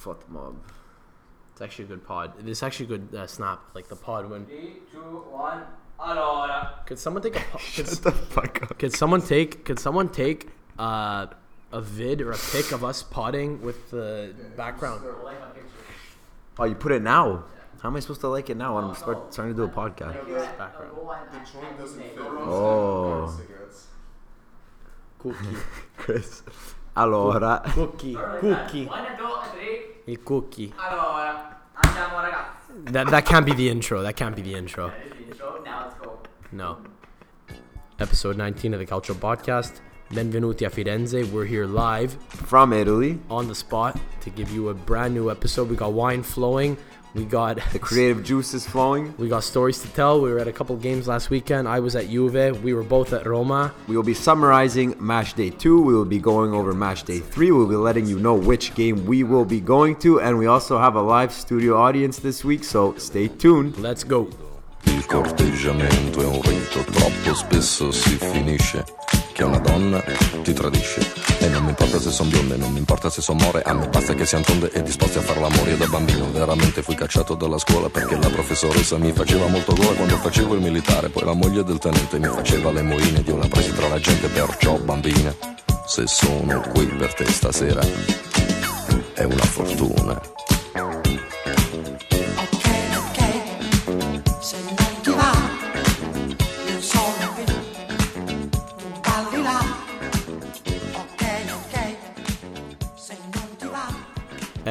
Foot mob. It's actually a good pod. It's actually a good uh, snap. Like the pod when. Three, two, one. Allora. Could someone take a? po- Could, Shut the fuck up. could someone take? Could someone take uh, a vid or a pic of us potting with the background? Like. Oh, you put it now. How am I supposed to like it now when I'm start, starting to do a podcast? Background. The joint doesn't fit. Oh. Cigarettes. Cookie. Chris. Allora. Cookie. Cookie. One, two, three. Il cookie. Allora. Andiamo ragazzi. That that can't be the intro. That can't be the intro. That is the intro. Now let's go. No. Episode 19 of the Calcio Podcast. Benvenuti a Firenze. We're here live From Italy. on the spot to give you a brand new episode. We got wine flowing. We got The creative juices flowing. we got stories to tell. We were at a couple games last weekend. I was at Juve. We were both at Roma. We will be summarizing match day two. We will be going over match day three. We'll be letting you know which game we will be going to. And we also have a live studio audience this week, so stay tuned. Let's go. Il corteggiamento è un rito, troppo spesso si finisce che una donna ti tradisce. E non mi importa se son bionde, non mi importa se son more, a me basta che siano tonde e disposti a far l'amore. Da bambino veramente fui cacciato dalla scuola perché la professoressa mi faceva molto gola quando facevo il militare. Poi la moglie del tenente mi faceva le moine ed io la presi tra la gente, perciò bambina, se sono qui per te stasera è una fortuna.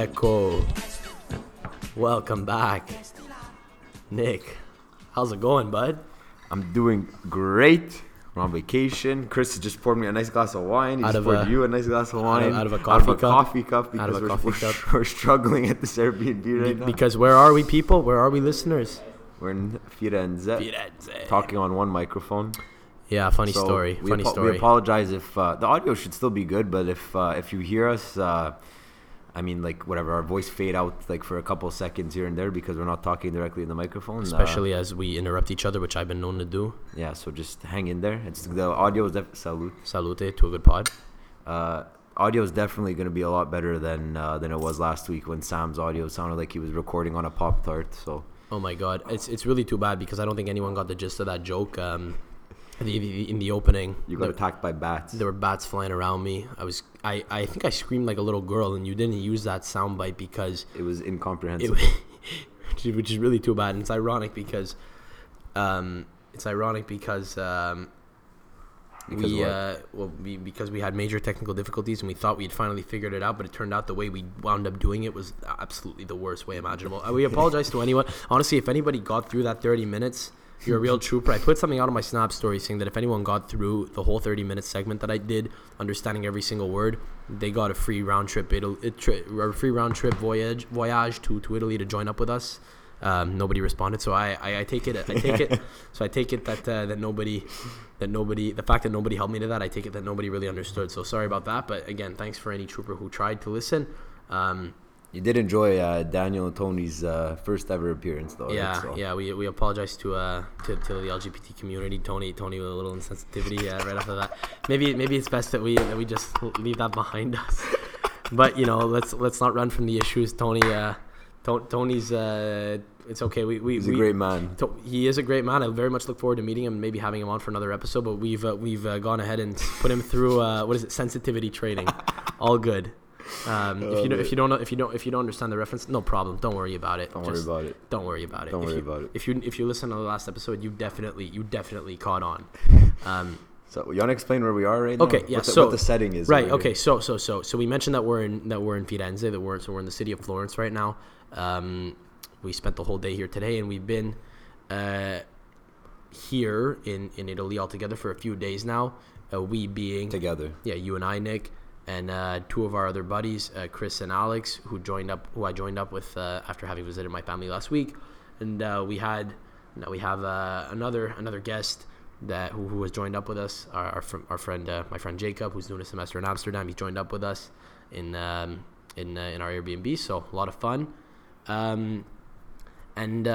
Echo. Welcome back. Nick, how's it going, bud? I'm doing great. We're on vacation. Chris has just poured me a nice glass of wine. He Out just of poured a- you a nice glass of wine. out of a coffee cup. coffee cup because Out of a we're, coffee we're, cup. we're struggling at this Airbnb right now. Because where are we, people? Where are we, listeners? we're in Firenze, Firenze. talking on one microphone. Yeah, funny So story. We, funny apo- story. we apologize if uh, the audio should still be good, but if uh, if you hear us, uh, I mean, like whatever, our voice fade out like for a couple seconds here and there because we're not talking directly in the microphone. uh, Especially as we interrupt each other, which I've been known to do. yeah. So just hang in there. It's the audio is def- salute. Salute to a good pod. Uh, audio is definitely going to be a lot better than uh, than it was last week when Sam's audio sounded like he was recording on a pop tart. So Oh my god, it's it's really too bad because I don't think anyone got the gist of that joke. Um, the, in the opening, you got there, attacked by bats. there were bats flying around me. I was I, I think I screamed like a little girl, and you didn't use that soundbite because It was incomprehensible. which is- which is really too bad. And it's ironic because, um, it's ironic because um, Because we uh, well we, because we had major technical difficulties and we thought we had finally figured it out, but it turned out the way we wound up doing it was absolutely the worst way imaginable. Uh, we apologize to anyone. Honestly, if anybody got through that thirty minutes. You're a real trooper. I put something out on my Snap story saying that if anyone got through the whole 30 minute segment that I did, understanding every single word, they got a free round trip Italy, a free round trip voyage voyage to, to Italy to join up with us. Um, nobody responded, so I, I, I take it. I take it. so I take it that uh, that nobody, that nobody, the fact that nobody helped me to that, I take it that nobody really understood. So sorry about that. But again, thanks for any trooper who tried to listen. Um, You did enjoy uh, Daniel and Tony's uh, first ever appearance, though. right? yeah, So- yeah. We, we apologize to uh to, to the LGBT community. Tony Tony with a little insensitivity uh, right after that. Maybe maybe it's best that we that we just leave that behind us. But you know, let's let's not run from the issues. Tony, uh, To- Tony's uh, it's okay. We we He's we, a great man. To- he is a great man. I very much look forward to meeting him and maybe having him on for another episode. But we've uh, we've uh, gone ahead and put him through uh, what is it? Sensitivity training. All good. Um, if you don't, if you don't know, if you don't if you don't understand the reference, no problem. Don't worry about it. Don't worry about it. Don't worry about it. Don't If worry you- about it. If you if you listen to the last episode, you definitely you definitely caught on. Um, So you want to explain where we are right now? Okay, yeah. What the, so what the setting is. right? Okay, here. so so so so we mentioned that we're in that we're in Firenze, that we're so we're in the city of Florence right now. Um, we spent the whole day here today, and we've been uh, here in in Italy altogether for a few days now. Uh, we being Together. yeah, you and I, Nick, and uh, two of our other buddies, uh, Chris and Alex, who joined up, who I joined up with uh, after having visited my family last week, and uh, we had, we have uh, another another guest that who, who has joined up with us, our our, fr- our friend, uh, my friend Jacob, who's doing a semester in Amsterdam. He joined up with us in um, in in our Airbnb, so a lot of fun, um, and.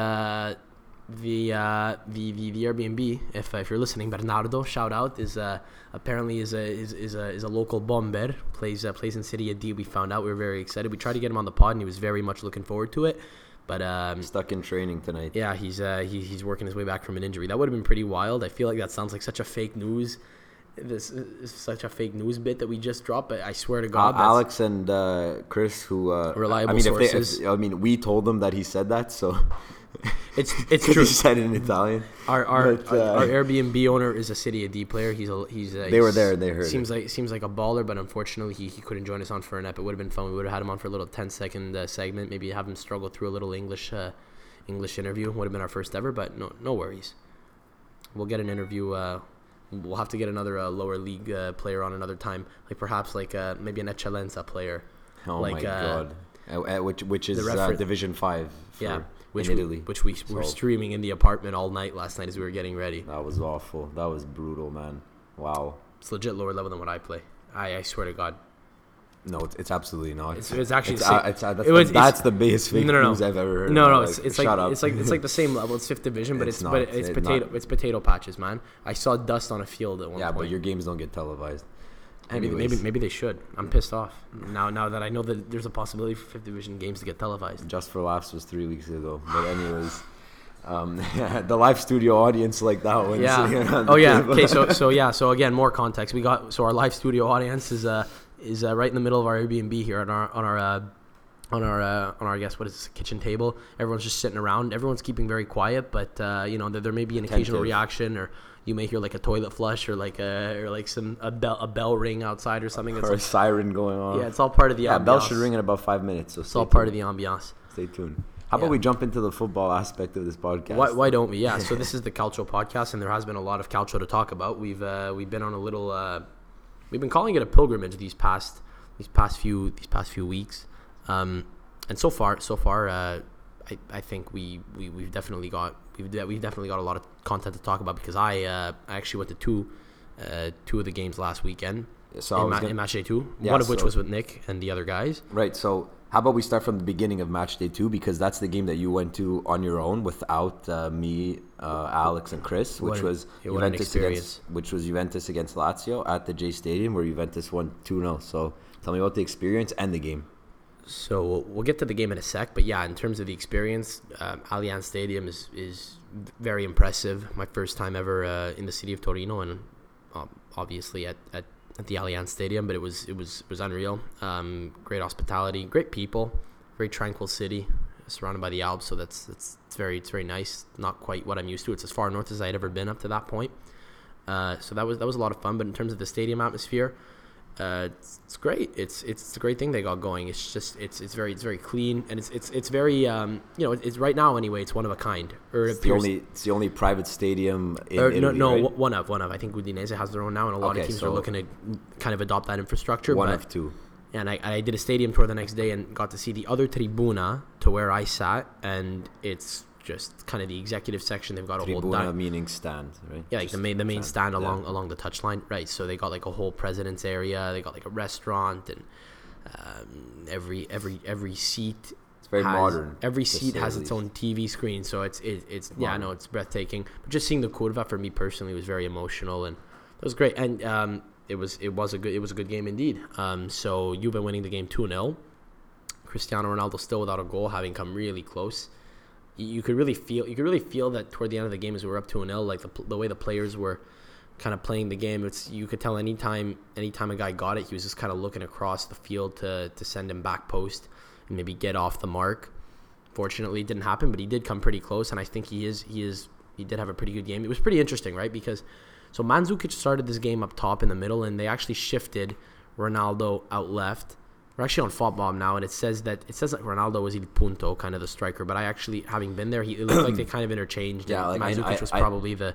Uh, the, uh, the the the Airbnb, if, uh, if you're listening, Bernardo, shout out, is uh, apparently is a is, is a is a local bomber. Plays uh, plays in Serie D. We found out we were very excited. We tried to get him on the pod, and he was very much looking forward to it. But um, Stuck in training tonight. yeah, he's uh, he, he's working his way back from an injury. That would have been pretty wild. I feel like that sounds like such a fake news. This is such a fake news bit that we just dropped. But I swear to Uh, God, that's- Alex and uh, Chris, who uh, Reliable I mean, if they, sources. if, I mean, we told them that he said that, so it's it's true. He said it in Italian. Our our, But, our, uh, our Airbnb owner is a Serie D player. He's a he's a, They were there, they heard Seems like seems like a baller, but unfortunately he, he couldn't join us on for an ep. It would have been fun. We would have had him on for a little 10 second uh, segment. Maybe have him struggle through a little English uh, English interview. Would have been our first ever, but no no worries. We'll get an interview. Uh, we'll have to get another uh, lower league uh, player on another time, like perhaps like uh, maybe an Eccellenza player. Oh like, my uh, god! Uh, uh, which which is uh, refer- Division Five. For, Yeah, which in we, Italy. which we were streaming in the apartment all night last night as we were getting ready. That was awful. That was brutal, man. Wow. It's legit lower level than what I play. I, I swear to God. No, it's, it's absolutely not. It's- it's actually it's, it's, that's, it was- the, that's the biggest fake no, no, no. news I've ever heard. No, no, Like, it's, it's shut like up. it's like it's like the same level. It's fifth division, but It's not. but it's, potato not. it's potato patches, man. I saw dust on a field at one point. yeah, point. but your games don't get televised. Maybe, maybe Anyways. maybe they should. I'm pissed off now. Now that I know that there's a possibility for fifth division games to get televised. Just for laughs was three weeks ago. But anyways, um, the live studio audience like that one. Yeah. Oh yeah. table. Okay. So so yeah. So again, more context. We got so our live studio audience is uh is uh, right in the middle of our Airbnb here on our on our. Uh, on our uh, on our I guess what is this, kitchen table, everyone's just sitting around. Everyone's keeping very quiet, but uh, you know there, there may be an occasional reaction, or you may hear like a toilet flush, or like a or like some a bell a bell ring outside or something. It's or a siren going on. yeah, it's all part of the yeah. ambiance. Bell should ring in about five minutes. So It's all part of the ambiance. Stay tuned. How about Yeah. we jump into the football aspect of this podcast? Why, why don't we? Yeah. So this is the Calcio podcast, and there has been a lot of Calcio to talk about. We've uh, we've been on a little. Uh, we've been calling it a pilgrimage these past these past few these past few weeks, um, and so far so far, uh, I, I think we, we we've definitely got we've de- we've definitely got a lot of content to talk about because I uh, I actually went to two uh, two of the games last weekend So in, ma- gonna- in match day two, Yeah, one of which so- was with Nick and the other guys. Right. So how about we start from the beginning of match day two because that's the game that you went to on your own without uh, me, uh, Alex, and Chris, which an- was Juventus against which was Juventus against Lazio at the J Stadium where Juventus won two 0 So tell me about the experience and the game. So we'll, get to the game in a sec, but yeah, in terms of the experience, um, Allianz Stadium is is very impressive. My first time ever uh, in the city of Torino, and um, obviously at, at, at the Allianz Stadium, but it was it was it was unreal. Um, great hospitality, great people, very tranquil city, surrounded by the Alps. So that's that's it's very it's very nice. Not quite what I'm used to. It's as far north as I'd ever been up to that point. Uh, so that was that was a lot of fun. But in terms of the stadium atmosphere, uh, it's, it's great. It's it's a great thing they got going. It's just it's it's very it's very clean and it's it's it's very um you know it's right now anyway. It's one of a kind. Or it It's the only it's the only private stadium in or, Italy, no no right? one of one of. I think Udinese has their own now, and a lot Okay, of teams so- are looking to kind of adopt that infrastructure. one but, of two. and I, I did a stadium tour the next day and got to see the other tribuna to where I sat, and it's just kind of the executive section. They've got a whole Tribuna di- meaning stand, right? yeah, like the Just main the main stand yeah. along along the touchline, right? So they got like a whole president's area. They got like a restaurant and um, every every every seat. It's very has- modern, Every seat has its own TV screen, so it's it, it's yeah, I know it's breathtaking. But just seeing the curva for me personally was very emotional and it was great. And um, it was it was a good it was a good game indeed. Um, so you've been winning the game two 0 Cristiano Ronaldo still without a goal, having come really close. You, could really feel you could really feel that toward the end of the game as we were up two 0 like the, the way the players were kind of playing the game. It's you could tell anytime anytime a guy got it, he was just kind of looking across the field to to send him back post and maybe get off the mark. Fortunately, it didn't happen, but he did come pretty close, and I think he is he is he did have a pretty good game. It was pretty interesting, right? Because so Mandzukic started this game up top in the middle, and they actually shifted Ronaldo out left. We're actually on FotMob now, and it says that it says that Ronaldo was il punto, kind of the striker. But I actually, having been there, he it looked like they kind of interchanged. Yeah, and like, I- Mandzukic I- was I- probably the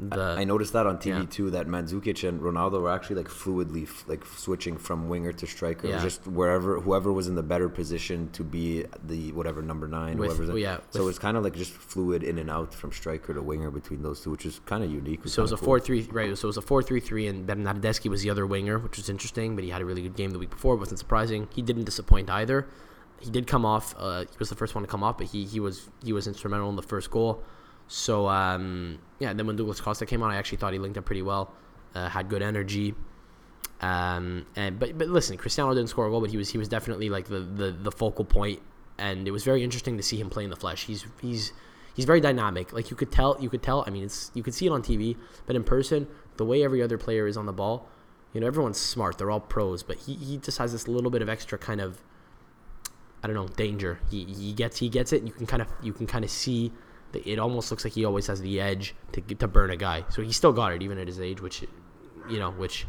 the I noticed that on TV yeah. too. That Mandzukic and Ronaldo were actually like fluidly f- like switching from winger to striker. Yeah. just wherever whoever was in the better position to be the whatever number nine. With- whoever's yeah, so with- it's kind of like just fluid in and out from striker to winger between those two, which is kind of unique. So it was a four three right. So it was a four three three, and Bernardeschi was the other winger, which was interesting. But he had a really good game the week before. It wasn't surprising. He didn't disappoint either. He did come off. Uh, he was the first one to come off, but he he was he was instrumental in the first goal. So um, yeah, then when Douglas Costa came on, I actually thought he linked up pretty well. Uh, had good energy. Um, and but but listen, Cristiano didn't score a goal, but he was he was definitely like the, the, the focal point, and it was very interesting to see him play in the flesh. He's he's he's very dynamic. Like you could tell, you could tell. I mean, it's you could see it on TV, but in person, the way every other player is on the ball, you know, everyone's smart. They're all pros, but he, he just has this little bit of extra kind of I don't know danger. He, he gets he gets it. And you can kind of you can kind of see it almost looks like he always has the edge to to burn a guy. So he still got it even at his age, which you know which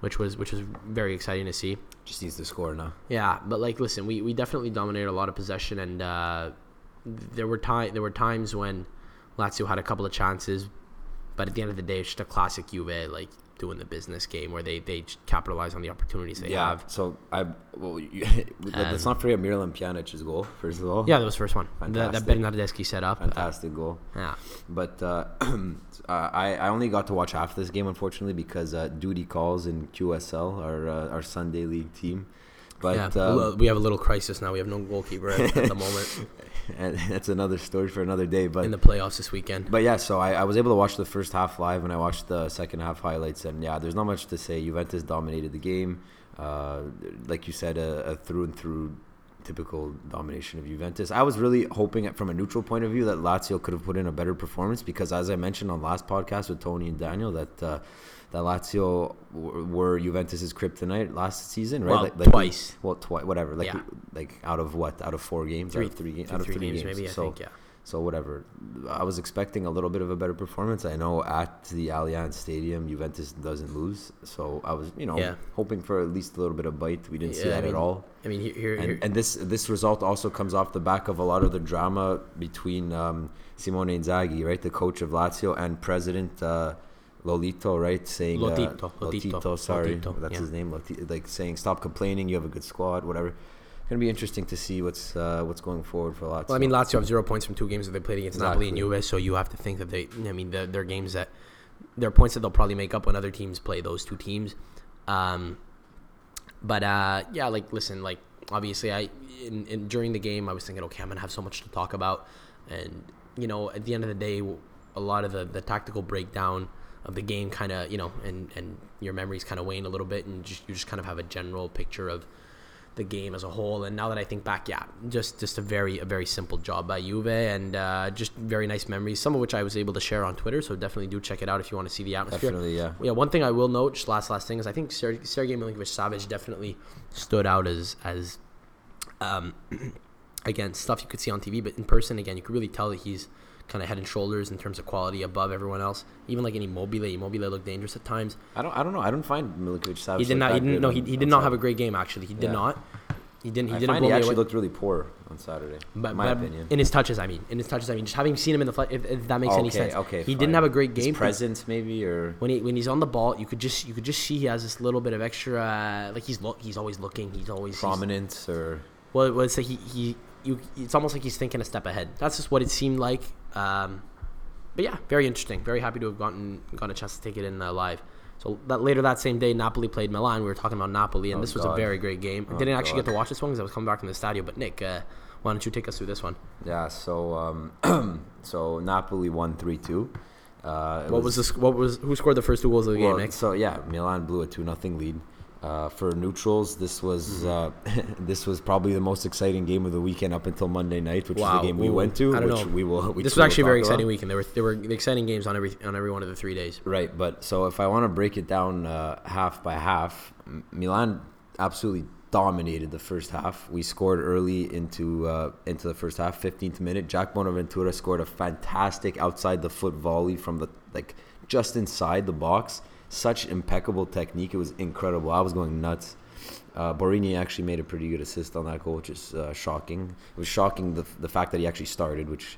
which was which was very exciting to see. Just needs to score now. Yeah, but like, listen, we, we definitely dominated a lot of possession, and uh, there were time there were times when Lazio had a couple of chances, but at the end of the day, it's just a classic Juve like doing the business game where they they capitalize on the opportunities they yeah. have. So I well, you, let's not forget Miralem Pjanic's goal first of all. Yeah, that was the first one. That, that Fantastic. Bernardeschi set up. fantastic goal. Uh, yeah. But uh, uh, I I only got to watch half this game unfortunately because uh, duty calls in QSL our uh, our Sunday league team. But yeah, um, we have a little crisis now. We have no goalkeeper at, at the moment that's another story for another day. But in the playoffs this weekend. But yeah, so I, I was able to watch the first half live, and I watched the second half highlights, and yeah, there's not much to say. Juventus dominated the game, uh, like you said, a, a through and through typical domination of Juventus. I was really hoping, from a neutral point of view, that Lazio could have put in a better performance because, as I mentioned on last podcast with Tony and Daniel, that. Uh, that Lazio w- were Juventus's kryptonite last season, right? Well, like, like twice. well, twice, whatever. Like, Yeah. like out of what? Out of four games? Three- out of three, three- out of three three games, games, maybe, I so, think, yeah. So whatever. I was expecting a little bit of a better performance. I know at the Allianz Stadium, Juventus doesn't lose, so I was, you know, Yeah. hoping for at least a little bit of bite. We didn't see Yeah, I that mean, at all. I mean, here, here, And, here and this this result also comes off the back of a lot of the drama between um, Simone Inzaghi, right, the coach of Lazio, and President uh, Lolito, right, saying Lotito, uh, Lotito, Lotito, sorry, Lotito, that's yeah. his name, Loti- like saying stop complaining, you have a good squad, whatever. Gonna be interesting to see what's uh, what's going forward for Lazio. Well, I mean, Lazio have zero points from two games that they played against Napoli and Exactly. Juve, so you have to think that they, I mean, they're, they're games that, they're points that they'll probably make up when other teams play those two teams. Um, but uh, yeah, like, listen, like, obviously, I, in, in, during the game, I was thinking, okay, I'm going to have so much to talk about. And, you know, at the end of the day, a lot of the, the tactical breakdown of the game kind of, you know, and, and your memories kind of wane a little bit, and just, you just kind of have a general picture of, the game as a whole. And now that I think back, yeah, just just a very a very simple job by Juve, and uh, just very nice memories. Some of which I was able to share on Twitter. So definitely do check it out if you want to see the atmosphere. Definitely, yeah. Yeah. One thing I will note, just last last thing, is I think Ser- Sergei Milinkovic Savic definitely stood out as as um, again stuff you could see on TV, but in person again you could really tell that he's kind of head and shoulders in terms of quality above everyone else. Even like in Immobile, Immobile looked dangerous at times. I don't I don't know. I don't find Milinkovic Savic. He did not. He didn't. No, he, he did not have a great game. Actually, he did Yeah. not. He didn't. He I didn't find he actually away. looked really poor on Saturday. But, in my but opinion. in his touches, I mean, in his touches, I mean, just having seen him in the fle- if, if that makes any sense. okay. he fine. didn't have a great His game. presence, maybe, or when he when he's on the ball, you could just you could just see he has this little bit of extra. Uh, like he's look, he's always looking. He's always prominence, or well, it was like he he you. It's almost like he's thinking a step ahead. That's just what it seemed like. Um, but yeah, very interesting. Very happy to have gotten gotten a chance to take it in uh, live. So that later that same day, Napoli played Milan. We were talking about Napoli, and Oh, this was a very great game. I Oh, didn't actually God. get to watch this one because I was coming back from the stadio. But Nick, uh, why don't you take us through this one? yeah. So um, so Napoli won three two. Uh, What was this? What was who scored the first two goals of the Well, game, Nick? so yeah, Milan blew a two nothing lead. Uh, for neutrals, this was uh, Mm-hmm. this was probably the most exciting game of the weekend up until Monday night, which is the game we Ooh. went to. I don't which know. we will. Which This was actually a very exciting about. weekend. There were there were exciting games on every on every one of the three days. Right, but so if I want to break it down uh, half by half, Milan absolutely dominated the first half. We scored early into uh, into the first half, 15th minute. Jack Bonaventura scored a fantastic outside the foot volley from the like just inside the box. Such impeccable technique. It was incredible. I was going nuts. Uh, Borini actually made a pretty good assist on that goal, which is uh, shocking. It was shocking the, the fact that he actually started, which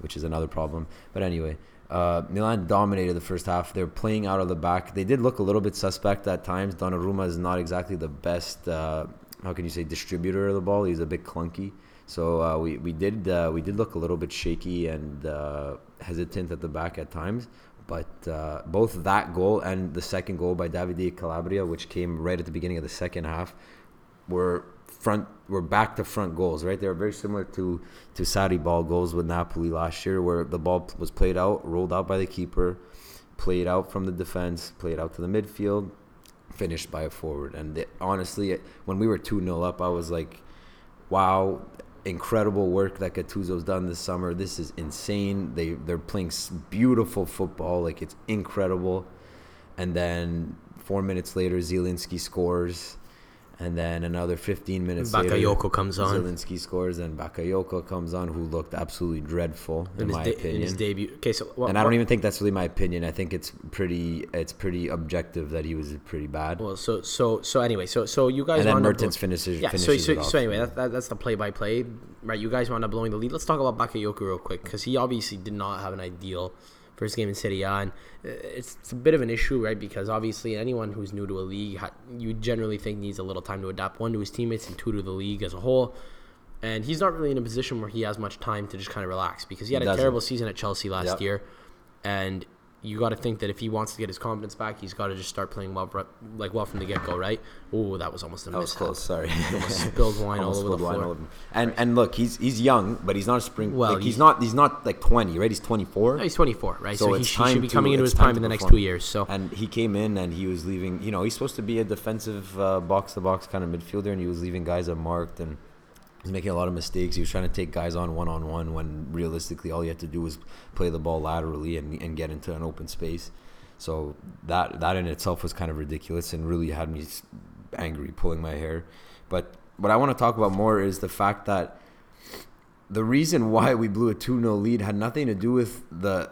which is another problem. But anyway, uh, Milan dominated the first half. They're playing out of the back. They did look a little bit suspect at times. Donnarumma is not exactly the best. Uh, how can you say distributor of the ball? He's a bit clunky. So uh, we we did uh, we did look a little bit shaky and uh, hesitant at the back at times. But uh, both that goal and the second goal by Davide Calabria, which came right at the beginning of the second half, were front were back to front goals, right? They were very similar to to Sarri ball goals with Napoli last year, where the ball was played out, rolled out by the keeper, played out from the defense, played out to the midfield, finished by a forward. And it, honestly, when we were 2 0 up, I was like, wow, incredible work that Gattuso's done this summer. This is insane. They, they're playing beautiful football. Like, it's incredible. And then four minutes later, Zielinski scores. And then another 15 minutes later, Bakayoko comes on. Zielinski scores, and Bakayoko comes on, who looked absolutely dreadful, in, in his, my de- opinion in his debut. Okay, so what, and I don't what- even think that's really my opinion. I think it's pretty it's pretty objective that he was pretty bad. Well, so so so anyway, so so you guys and then Mertens finishes Yeah, so finishes so, it off. so anyway, that, that, that's the play-by-play, right? You guys wound up blowing the lead. Let's talk about Bakayoko real quick because he obviously did not have an ideal first game in Serie A, and uh, it's, it's a bit of an issue, right? Because obviously anyone who's new to a league, you generally think needs a little time to adapt, one to his teammates and two to the league as a whole. And he's not really in a position where he has much time to just kind of relax because he had He a terrible season at Chelsea last Yep. year, and you got to think that if he wants to get his confidence back, he's got to just start playing well, like well from the get go, right? Oh, that was almost a that was close. Sorry, Almost spilled wine all over the floor. over- And and look, he's he's young, but he's not a spring. Well, like, he's he's- not he's not like twenty, right? He's twenty four. No, he's 24, right? So So, he, time should be to- coming into his time to in the next two years. So And he came in and he was leaving. You know, he's supposed to be a defensive uh, box to box kind of midfielder, and he was leaving guys unmarked and. He's making a lot of mistakes. He was trying to take guys on one on one when realistically all you had to do was play the ball laterally and, and get into an open space. So that that in itself was kind of ridiculous and really had me angry, pulling my hair. But what I want to talk about more is the fact that the reason why we blew a 2-0 lead had nothing to do with the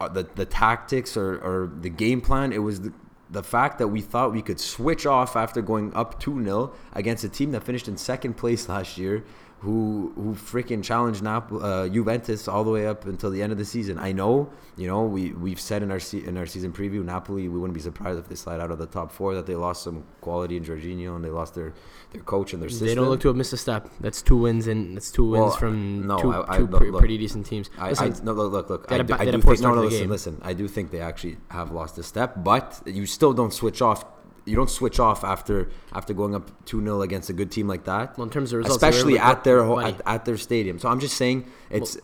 uh, the, the tactics or, or the game plan. It was the, the fact that we thought we could switch off after going up 2-0 against a team that finished in second place last year who who freaking challenged Nap- uh, Juventus all the way up until the end of the season. I know, you know, we we've said in our se- in our season preview, Napoli, we wouldn't be surprised if they slide out of the top 4 that they lost some quality in Jorginho and they lost their their coach and their system. they don't look to have missed a step. That's two wins and that's two wins Well, from no, two, I- I- two look, pre- look. pretty decent teams. I, I no look look look. I a do, ba- I do a think no no listen game. listen. I do think they actually have lost a step, but you still don't switch off. You don't switch off after after going up two 0 against a good team like that. Well, in terms of results, especially at their ho- at, at their stadium. So I'm just saying it's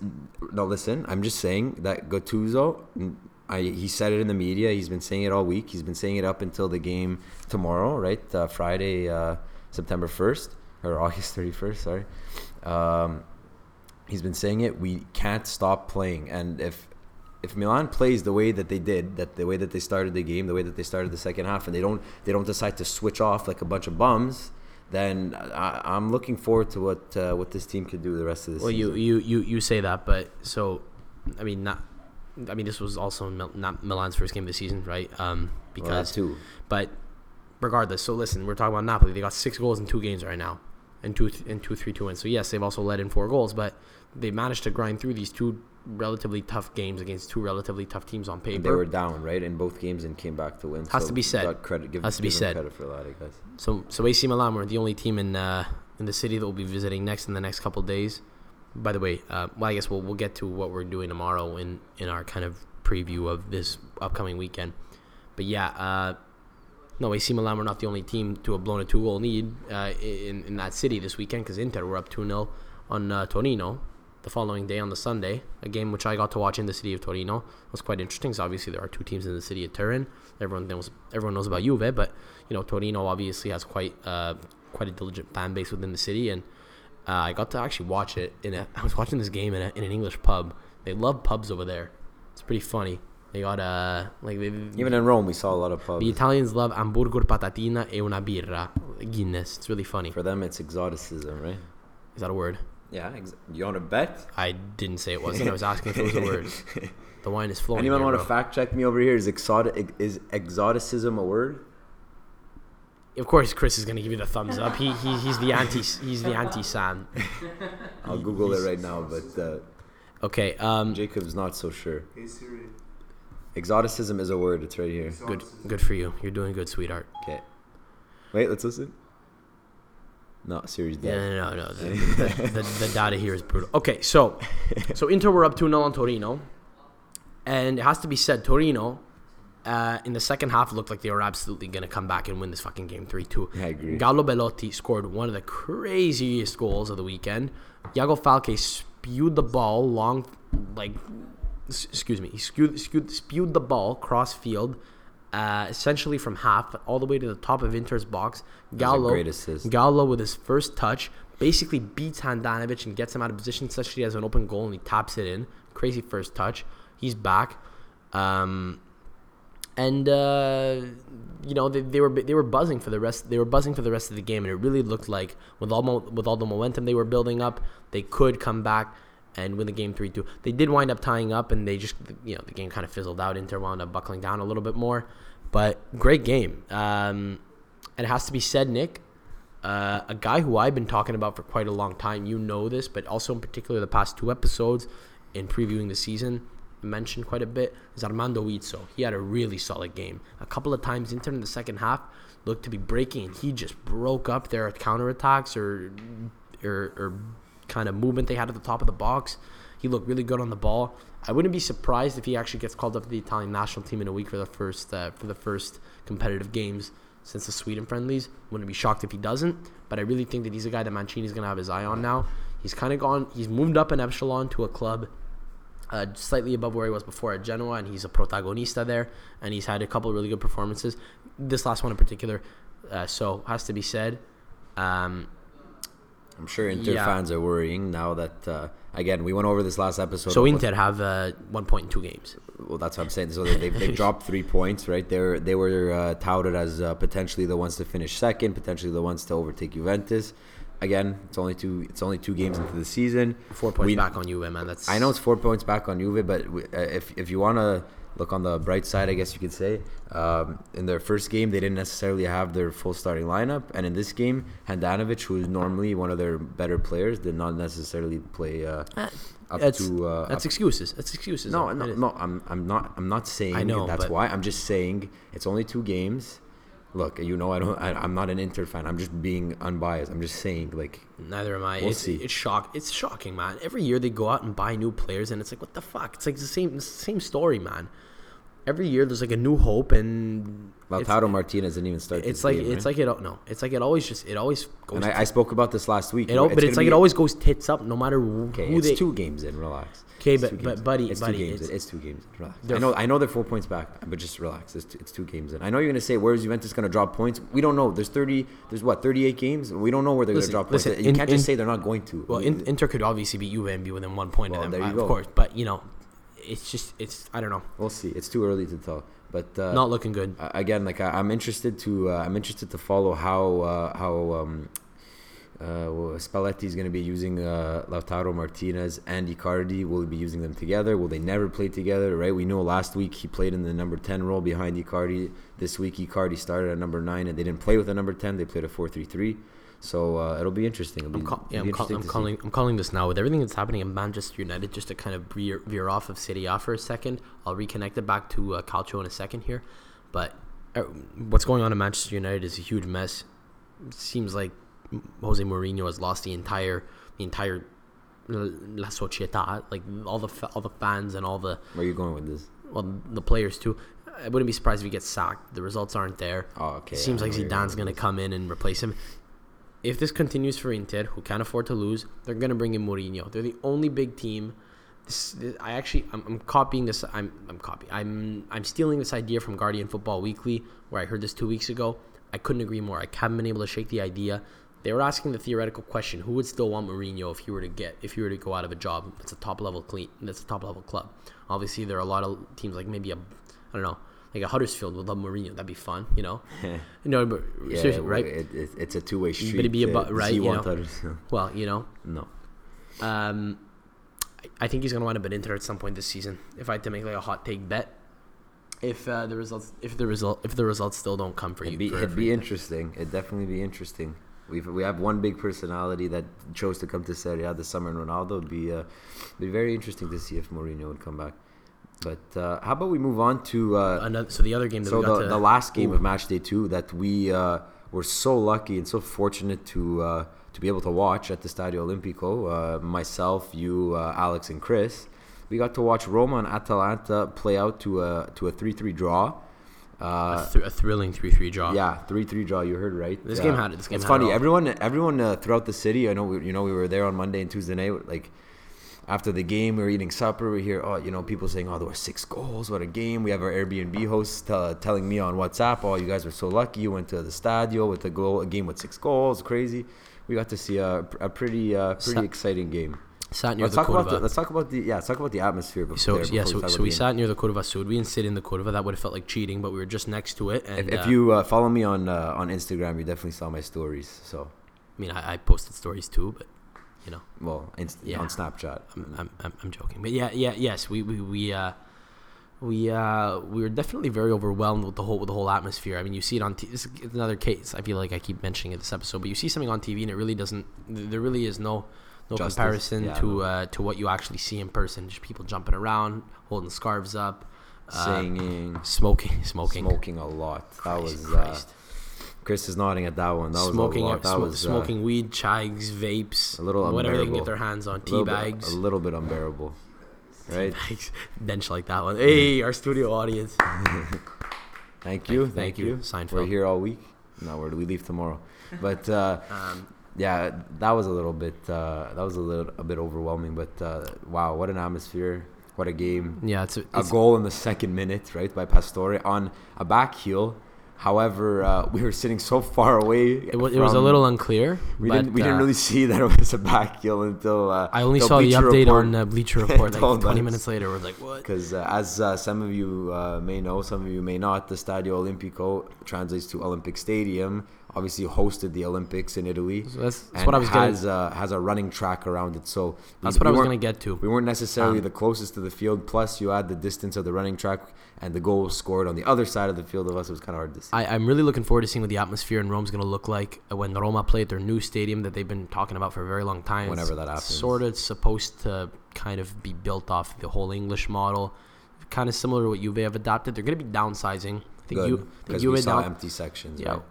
no listen. I'm just saying that Gattuso. I, he said it in the media. He's been saying it all week. He's been saying it up until the game tomorrow, right? Uh, Friday, uh, September 1st or August 31st. Sorry. Um, he's been saying it. We can't stop playing, and if if Milan plays the way that they did, that the way that they started the game, the way that they started the second half, and they don't they don't decide to switch off like a bunch of bums, then I, I'm looking forward to what uh, what this team could do the rest of the well, you, season. you you you say that, but so I mean not. I mean, this was also Mil- not Milan's first game of the season, right? Um, because Well, too. But regardless, so listen, we're talking about Napoli. They got six goals in two games right now, and two and two three two wins. So yes, they've also led in four goals, but they managed to grind through these two relatively tough games against two relatively tough teams on paper. They were down right in both games and came back to win. Has to be said. Credit, give, Has to be said. Credit for that, I guess. So so AC Milan were the only team in uh, in the city that we'll be visiting next in the next couple days. By the way, uh, well I guess we'll we'll get to what we're doing tomorrow in in our kind of preview of this upcoming weekend. But yeah, uh, no AC Milan were not the only team to have blown a two goal lead uh, in in that city this weekend because Inter were up two 0 on uh, Torino. The following day on the Sunday, a game which I got to watch in the city of Torino It was quite interesting. So obviously there are two teams in the city of Turin. Everyone knows everyone knows about Juve, but you know Torino obviously has quite uh, quite a diligent fan base within the city, and uh, I got to actually watch it in a. I was watching this game in, a, in an English pub. They love pubs over there. It's pretty funny. They got uh like they, Even in Rome, we saw a lot of pubs. the Italians love hamburger patatina e una birra Guinness. It's really funny. For them, it's exoticism, right? Is that a word? Yeah. Ex- you want to bet? I didn't say it wasn't. I was asking if it was a word. The wine is flowing. Anyone here, want to fact check me over here? Is exotic is exoticism a word? Of course, Chris is gonna give you the thumbs up. He, he he's the anti he's the anti Sam. I'll Google it right now, but uh, Okay. Um. Jacob's not so sure. Exoticism is a word. It's right here. Good. Good for you. You're doing good, sweetheart. Okay. Wait, let's listen. No, Siri's Yeah, no, no, no. The, the, the, data here is brutal. Okay, so so Inter were up 2 0 on Torino. And it has to be said, Torino, uh, in the second half, looked like they were absolutely going to come back and win this fucking game 3 2. I agree. Gallo Belotti scored one of the craziest goals of the weekend. Iago Falque spewed the ball long, like, s- excuse me, he spewed, spewed, spewed the ball cross field, uh, essentially from half all the way to the top of Inter's box. Gallo. Gallo with his first touch basically beats Handanovic and gets him out of position such that he has an open goal and he taps it in. Crazy first touch. He's back. Um, and uh, you know they, they were they were buzzing for the rest they were buzzing for the rest of the game and it really looked like with all mo- with all the momentum they were building up they could come back and win the game 3-2 they did wind up tying up and they just you know the game kind of fizzled out Inter wound up buckling down a little bit more but great game um, and it has to be said Nick uh, a guy who I've been talking about for quite a long time you know this but also in particular the past two episodes in previewing the season mentioned quite a bit is Armando Izzo. He had a really solid game. A couple of times Inter in the second half looked to be breaking, and he just broke up their counterattacks or, or or kind of movement they had at the top of the box. He looked really good on the ball. I wouldn't be surprised if he actually gets called up to the Italian national team in a week for the first uh, for the first competitive games since the Sweden friendlies. Wouldn't be shocked if he doesn't. But I really think that he's a guy that Mancini's gonna have his eye on now. He's kind of gone. He's moved up an echelon to a club uh, slightly above where he was before at Genoa, and he's a protagonista there, and he's had a couple really good performances. This last one in particular, uh, so has to be said. Um, I'm sure Inter Yeah. fans are worrying now that uh, again we went over this last episode. so Inter have uh, one point in two games. Well, that's what I'm saying. So they, they've dropped three points, right? They're they were uh, touted as uh, potentially the ones to finish second, potentially the ones to overtake Juventus. Again, it's only two. It's only two games into the season. Four points We- back on Juve, man. That's I know it's four points back on Juve, but we, uh, if if you want to look on the bright side, I guess you could say, um, in their first game they didn't necessarily have their full starting lineup, and in this game, Handanovic, who is normally one of their better players, did not necessarily play uh, up That's, to. Uh, that's up excuses. That's excuses. no, no, no. I'm, I'm not. I'm not saying I know, that's why. I'm just saying it's only two games. Look, you know, I don't. I, I'm not an Inter fan. I'm just being unbiased. I'm just saying, like, Neither am I. We'll it's, see. It's shock. It's shocking, man. Every year they go out and buy new players, and it's like, what the fuck? It's like the same, the same story, man. Every year there's like a new hope, and it's- Lautaro Martinez didn't even start. It's like game, it's right? like it. No, it's like it always just it always goes. And I, I spoke about this last week. it, al- but it's like it always goes tits up, no matter who Okay, it's they. two games in. Relax. 'Kay, It's but- but buddy- it's buddy, two games. it's- It's, two games. in. Relax. I know. I know they're four points back, but just relax. It's two, it's two games in. I know you're gonna say where's Juventus gonna drop points. We don't know. There's thirty. There's what 38 games. We don't know where they're Listen, gonna drop points. listen, you in- can't just say they're not going to. well, We- in, Inter could obviously beat Juve and be within one point Well, of them, there you uh, go. of course. But you know, it's just it's I don't know, we'll see. It's too early to tell. But uh, not looking good. uh, again, like I, I'm interested to uh, I'm interested to follow how uh, how um, uh, Spalletti is going to be using uh, Lautaro Martinez and Icardi. Will he be using them together? Will they never play together? Right? We know last week he played in the number ten role behind Icardi. This week Icardi started at number nine, and they didn't play with a number ten. They played a four-three-three. So uh, it'll be interesting. It'll be, I'm, call, yeah, I'm, call, I'm to see. calling. I'm calling this now with everything that's happening in Manchester United. Just to kind of veer, veer off of Serie A for a second, I'll reconnect it back to uh, Calcio in a second here. But uh, what's going on in Manchester United is a huge mess. It seems like Jose Mourinho has lost the entire, the entire La Società, like all the fa- all the fans and all the Where are you going with this? well the players too. I wouldn't be surprised if he gets sacked. The results aren't there. Oh, okay. It seems like Zidane's going to come in and replace him. If this continues for Inter, who can't afford to lose, they're going to bring in Mourinho. They're the only big team. This, this- I actually, I'm, I'm copying this. I'm, I'm copying. I'm, I'm stealing this idea from Guardian Football Weekly, where I heard this two weeks ago. I couldn't agree more. I haven't been able to shake the idea. They were asking the theoretical question: Who would still want Mourinho if he were to get, if he were to go out of a job? It's a top level clean. That's a top level club. Obviously, there are a lot of teams like maybe a, I don't know, like a Huddersfield would love Mourinho. That'd be fun, you know. you know, but Yeah, seriously, right? It, it, it's a two-way street. But it'd be a bu- uh, right, you want know. Well, you know, no. um, I- think he's gonna wind up at Inter at some point this season. If I had to make like a hot take bet, if uh, the results, if the result, if the results still don't come for you, It'd be, for- it'd be Inter. interesting. It'd definitely be interesting. We've, we have one big personality that chose to come to Serie A this summer, and Ronaldo. It'd be, uh, be very interesting to see if Mourinho would come back. But uh, how about we move on to uh, Another, so the other game that so we got the, to, the last game Ooh. of match day two that we uh, were so lucky and so fortunate to uh, to be able to watch at the Stadio Olimpico. Uh, myself, you, uh, Alex, and Chris. We got to watch Roma and Atalanta play out to a to a three three draw. a, Uh, th- a thrilling three-three draw. yeah, three three draw. You heard right. This game had it- this game it's had it funny. all. Everyone, everyone uh, throughout the city. I know. We, you know, we were there on Monday and Tuesday night. Like after the game, we were eating supper. We hear, oh, you know, people saying, oh, there were six goals. What a game! We have our Airbnb host uh, telling me on WhatsApp, oh, you guys were so lucky. You went to the stadio with a goal, a game with six goals. Crazy. We got to see a, a pretty, uh, pretty Sa- exciting game. Sat near Let's the talk about the, let's talk about the yeah. Let's talk about the atmosphere. Before, So there yeah, so, talk so we sat near the Curva, so we didn't sit in the Curva. That would have felt like cheating, but we were just next to it. And If, if uh, you uh, follow me on uh, on Instagram, you definitely saw my stories. So, I mean, I, I posted stories too, but you know, well, inst- Yeah. on Snapchat. I'm, I'm, I'm, joking. But yeah, yeah, yes, we we we uh, we uh, we were definitely very overwhelmed with the whole with the whole atmosphere. I mean, you see it on t- this is another case. I feel like I keep mentioning it this episode, but you see something on TV and it really doesn't. There really is no no Justice. comparison Yeah, to uh, to what you actually see in person. Just people jumping around, holding scarves up, uh, Singing, smoking, smoking, smoking a lot. That Christ, was uh. Chris is nodding at that one. That smoking, was. That sm- was uh, smoking weed, chigs, vapes, a little unbearable. whatever they can get their hands on, a tea bit- bags. a little bit unbearable, right? Bags. Bench like that one. Hey, our studio audience. Thank you, thank thank, you, you. Seinfeld. We're here all week. No, we're, we leave tomorrow, but uh, Um, yeah, that was a little bit. Uh, that was a little a bit overwhelming. But uh, wow, what an atmosphere! What a game! yeah, it's, a, a goal in the second minute, right, by Pastore on a back heel. However, uh, we were sitting so far away. it, was, it was a little unclear. We but, didn't. We didn't uh, really see that it was a back heel until. Uh, I only saw the update Report on uh, Bleacher Report like 20 us. minutes later. We're like, what? Because uh, as uh, some of you uh, may know, some of you may not, the Stadio Olimpico translates to Olympic Stadium. Obviously, hosted the Olympics in Italy. So that's, that's and what I was getting. has uh, has a running track around it. So we- That's what we I was gonna get to. We weren't necessarily Um, the closest to the field. Plus, you add the distance of the running track, and the goal scored on the other side of the field of us. It was kind of hard to see. I, I'm really looking forward to seeing what the atmosphere in Rome's going to look like when Roma play at their new stadium that they've been talking about for a very long time. Whenever It's that happens. Sort of supposed to kind of be built off the whole English model, kind of similar to what Juve have adopted. They're going to be downsizing. I think Good, Ju- I think Juve we saw down- empty sections. Yeah. right?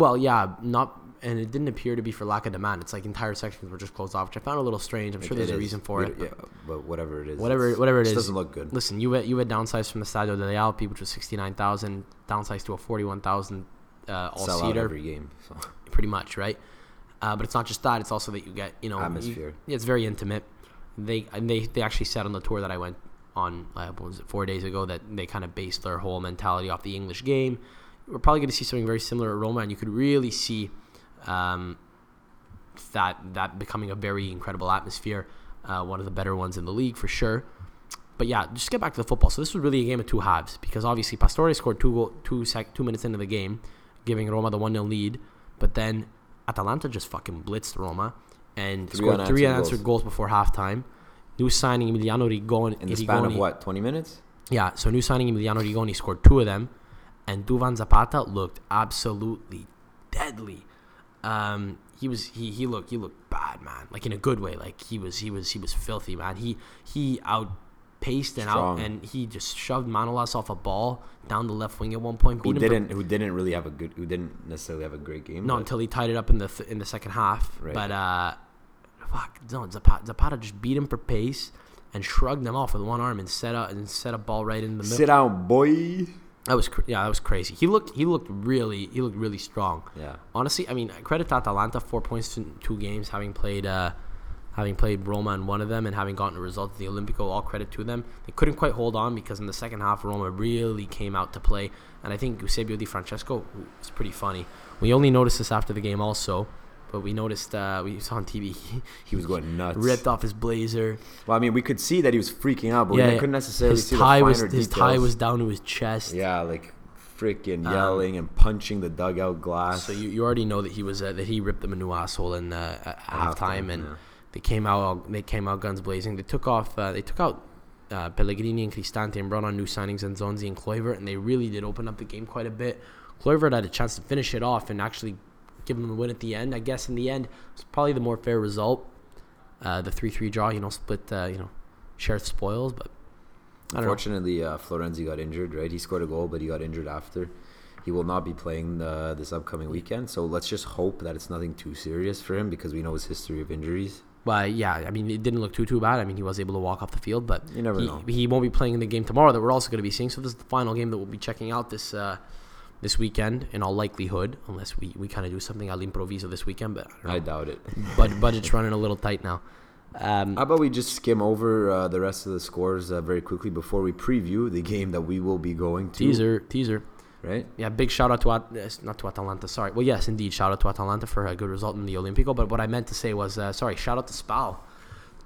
Well, yeah, not, and it didn't appear to be for lack of demand. It's like entire sections were just closed off, which I found a little strange. I'm sure It- there's it a is. reason for We it. Yeah, but whatever it is, Whatever, whatever it is, doesn't look good. Listen, you had you had downsized from the Stadio delle Alpi, which was sixty nine thousand, downsized to a forty one thousand uh, all Sell out seater, every game. So. pretty much, right? Uh, but it's not just that; it's also that you get you know you- Atmosphere. yeah, it's very intimate. They and they they actually said on the tour that I went on, uh, what was it, four days ago, that they kind of based their whole mentality off the English game. We're probably going to see something very similar at Roma, and you could really see um, that that becoming a very incredible atmosphere, uh, one of the better ones in the league for sure. But yeah, just get back to the football. So this was really a game of two halves because obviously Pastore scored two goal, two sec, two minutes into the game, giving Roma the one 0 lead. But then Atalanta just fucking blitzed Roma and Three scored three unanswered unanswered goals. before halftime. New signing Emiliano Rigoni. In the span of what, 20 minutes? yeah, so new signing Emiliano Rigoni scored two of them, and Duvan Zapata looked absolutely deadly. Um, he was he he looked he looked bad, man. Like in a good way. Like he was he was he was filthy, man. He he outpaced and Strong. out and he just shoved Manolas off a ball down the left wing at one point. Who beat him for- didn't? Who didn't really have a good? Who didn't necessarily have a great game? no, until he tied it up in the th- in the second half. Right. But uh, fuck, no, Zapata, Zapata just beat him for pace and shrugged them off with one arm and set up and set a ball right in the middle. Sit down, boy. That was cr- yeah, that was crazy. He looked he looked really he looked really strong. Yeah. Honestly, I mean, credit to Atalanta, four points in two games, having played uh, having played Roma in one of them and having gotten a result at the Olympico. All credit to them. They couldn't quite hold on because in the second half, Roma really came out to play, and I think Eusebio Di Francesco was pretty funny. We only noticed this after the game, also, but we noticed uh, we saw on TV he, He was going nuts. ripped off his blazer. Well, I mean, we could see that he was freaking out, but yeah, we couldn't necessarily his see tie the was his details. tie was down to his chest. Yeah, like freaking Um, yelling and punching the dugout glass. So you, you already know that he was uh, that he ripped them a new asshole in uh, at halftime, halftime, and yeah. they came out they came out guns blazing. They took off uh, they took out uh, Pellegrini and Cristante and brought on new signings N'Zonzi and Kluivert, and they really did open up the game quite a bit. Kluivert had a chance to finish it off and actually give them a win at the end. I guess in the end, it's probably the more fair result. Uh, the three three draw, you know, split uh, you know, shared spoils, but I don't know. Unfortunately, uh, Florenzi got injured. Right, he scored a goal, but he got injured after. He will not be playing uh, this upcoming weekend. So let's just hope that it's nothing too serious for him because we know his history of injuries. But yeah, I mean, it didn't look too too bad. I mean, he was able to walk off the field, but You never he, know. he won't be playing in the game tomorrow that we're also going to be seeing. So this is the final game that we'll be checking out this uh, this weekend in all likelihood, unless we, we kind of do something al improviso this weekend. But I. I doubt it. Bud- budget's running a little tight now. Um, How about we just skim over uh, the rest of the scores uh, very quickly before we preview the game that we will be going to? teaser, teaser. Right? Yeah, big shout out to At- not to Atalanta. Sorry. Well, yes, indeed, shout out to Atalanta for a good result in the Olympico. But what I meant to say was, uh, sorry, shout out to Spal.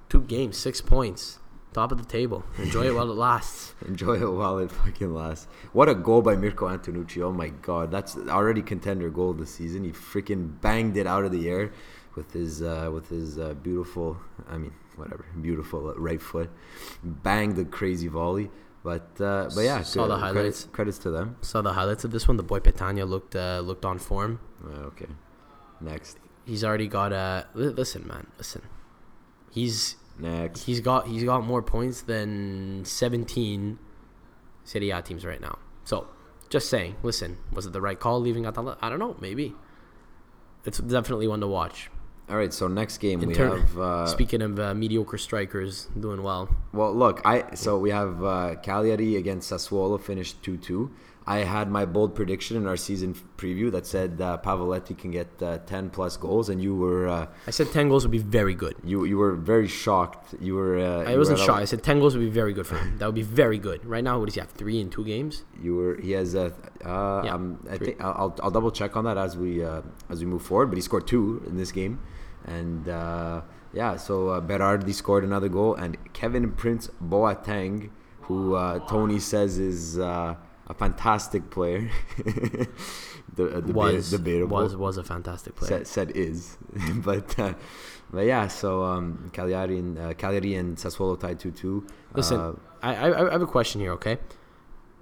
Two games, six points, top of the table. Enjoy it while it lasts. Enjoy it while it fucking lasts. What a goal by Mirko Antenucci. Oh my god. That's already contender goal of the season. He freaking banged it out of the air with his uh, with his uh, beautiful I mean, whatever, beautiful right foot. Banged the crazy volley. But uh, but yeah, Saw the highlights. Credits, credits to them. Saw the highlights of this one. The boy Petagna looked uh, looked on form. Uh, okay. Next. He's already got a listen, man. Listen, he's Next. he's got he's got more points than 17 Serie A teams right now. So, just saying. Listen, was it the right call leaving Atalanta? I don't know. Maybe. It's definitely one to watch. All right, so next game In we turn- have uh, Speaking of uh, mediocre strikers doing well, Well, look, I so we have uh, Cagliari against Sassuolo finished two two. I had my bold prediction in our season preview that said uh, Pavoletti can get uh, ten plus goals, and you were uh, I said 10 goals would be very good. you you were very shocked. You were uh, I you wasn't were at shy. a- I said 10 goals would be very good for him. That would be very good. Right now, what does he have? Three in two games? You were he has uh, uh Yeah, um, I think I'll, I'll I'll double check on that as we uh, as we move forward. But he scored two in this game, and uh, yeah, so uh, Berardi scored another goal, and Kevin Prince Boateng, who uh, Tony says is uh, a fantastic player, the, uh, deba- Was, debatable. was, was a fantastic player. said, said is, but uh, but yeah. So um, Cagliari and uh, Cagliari and Sassuolo tied two two. Listen, Uh, I, I I have a question here, okay?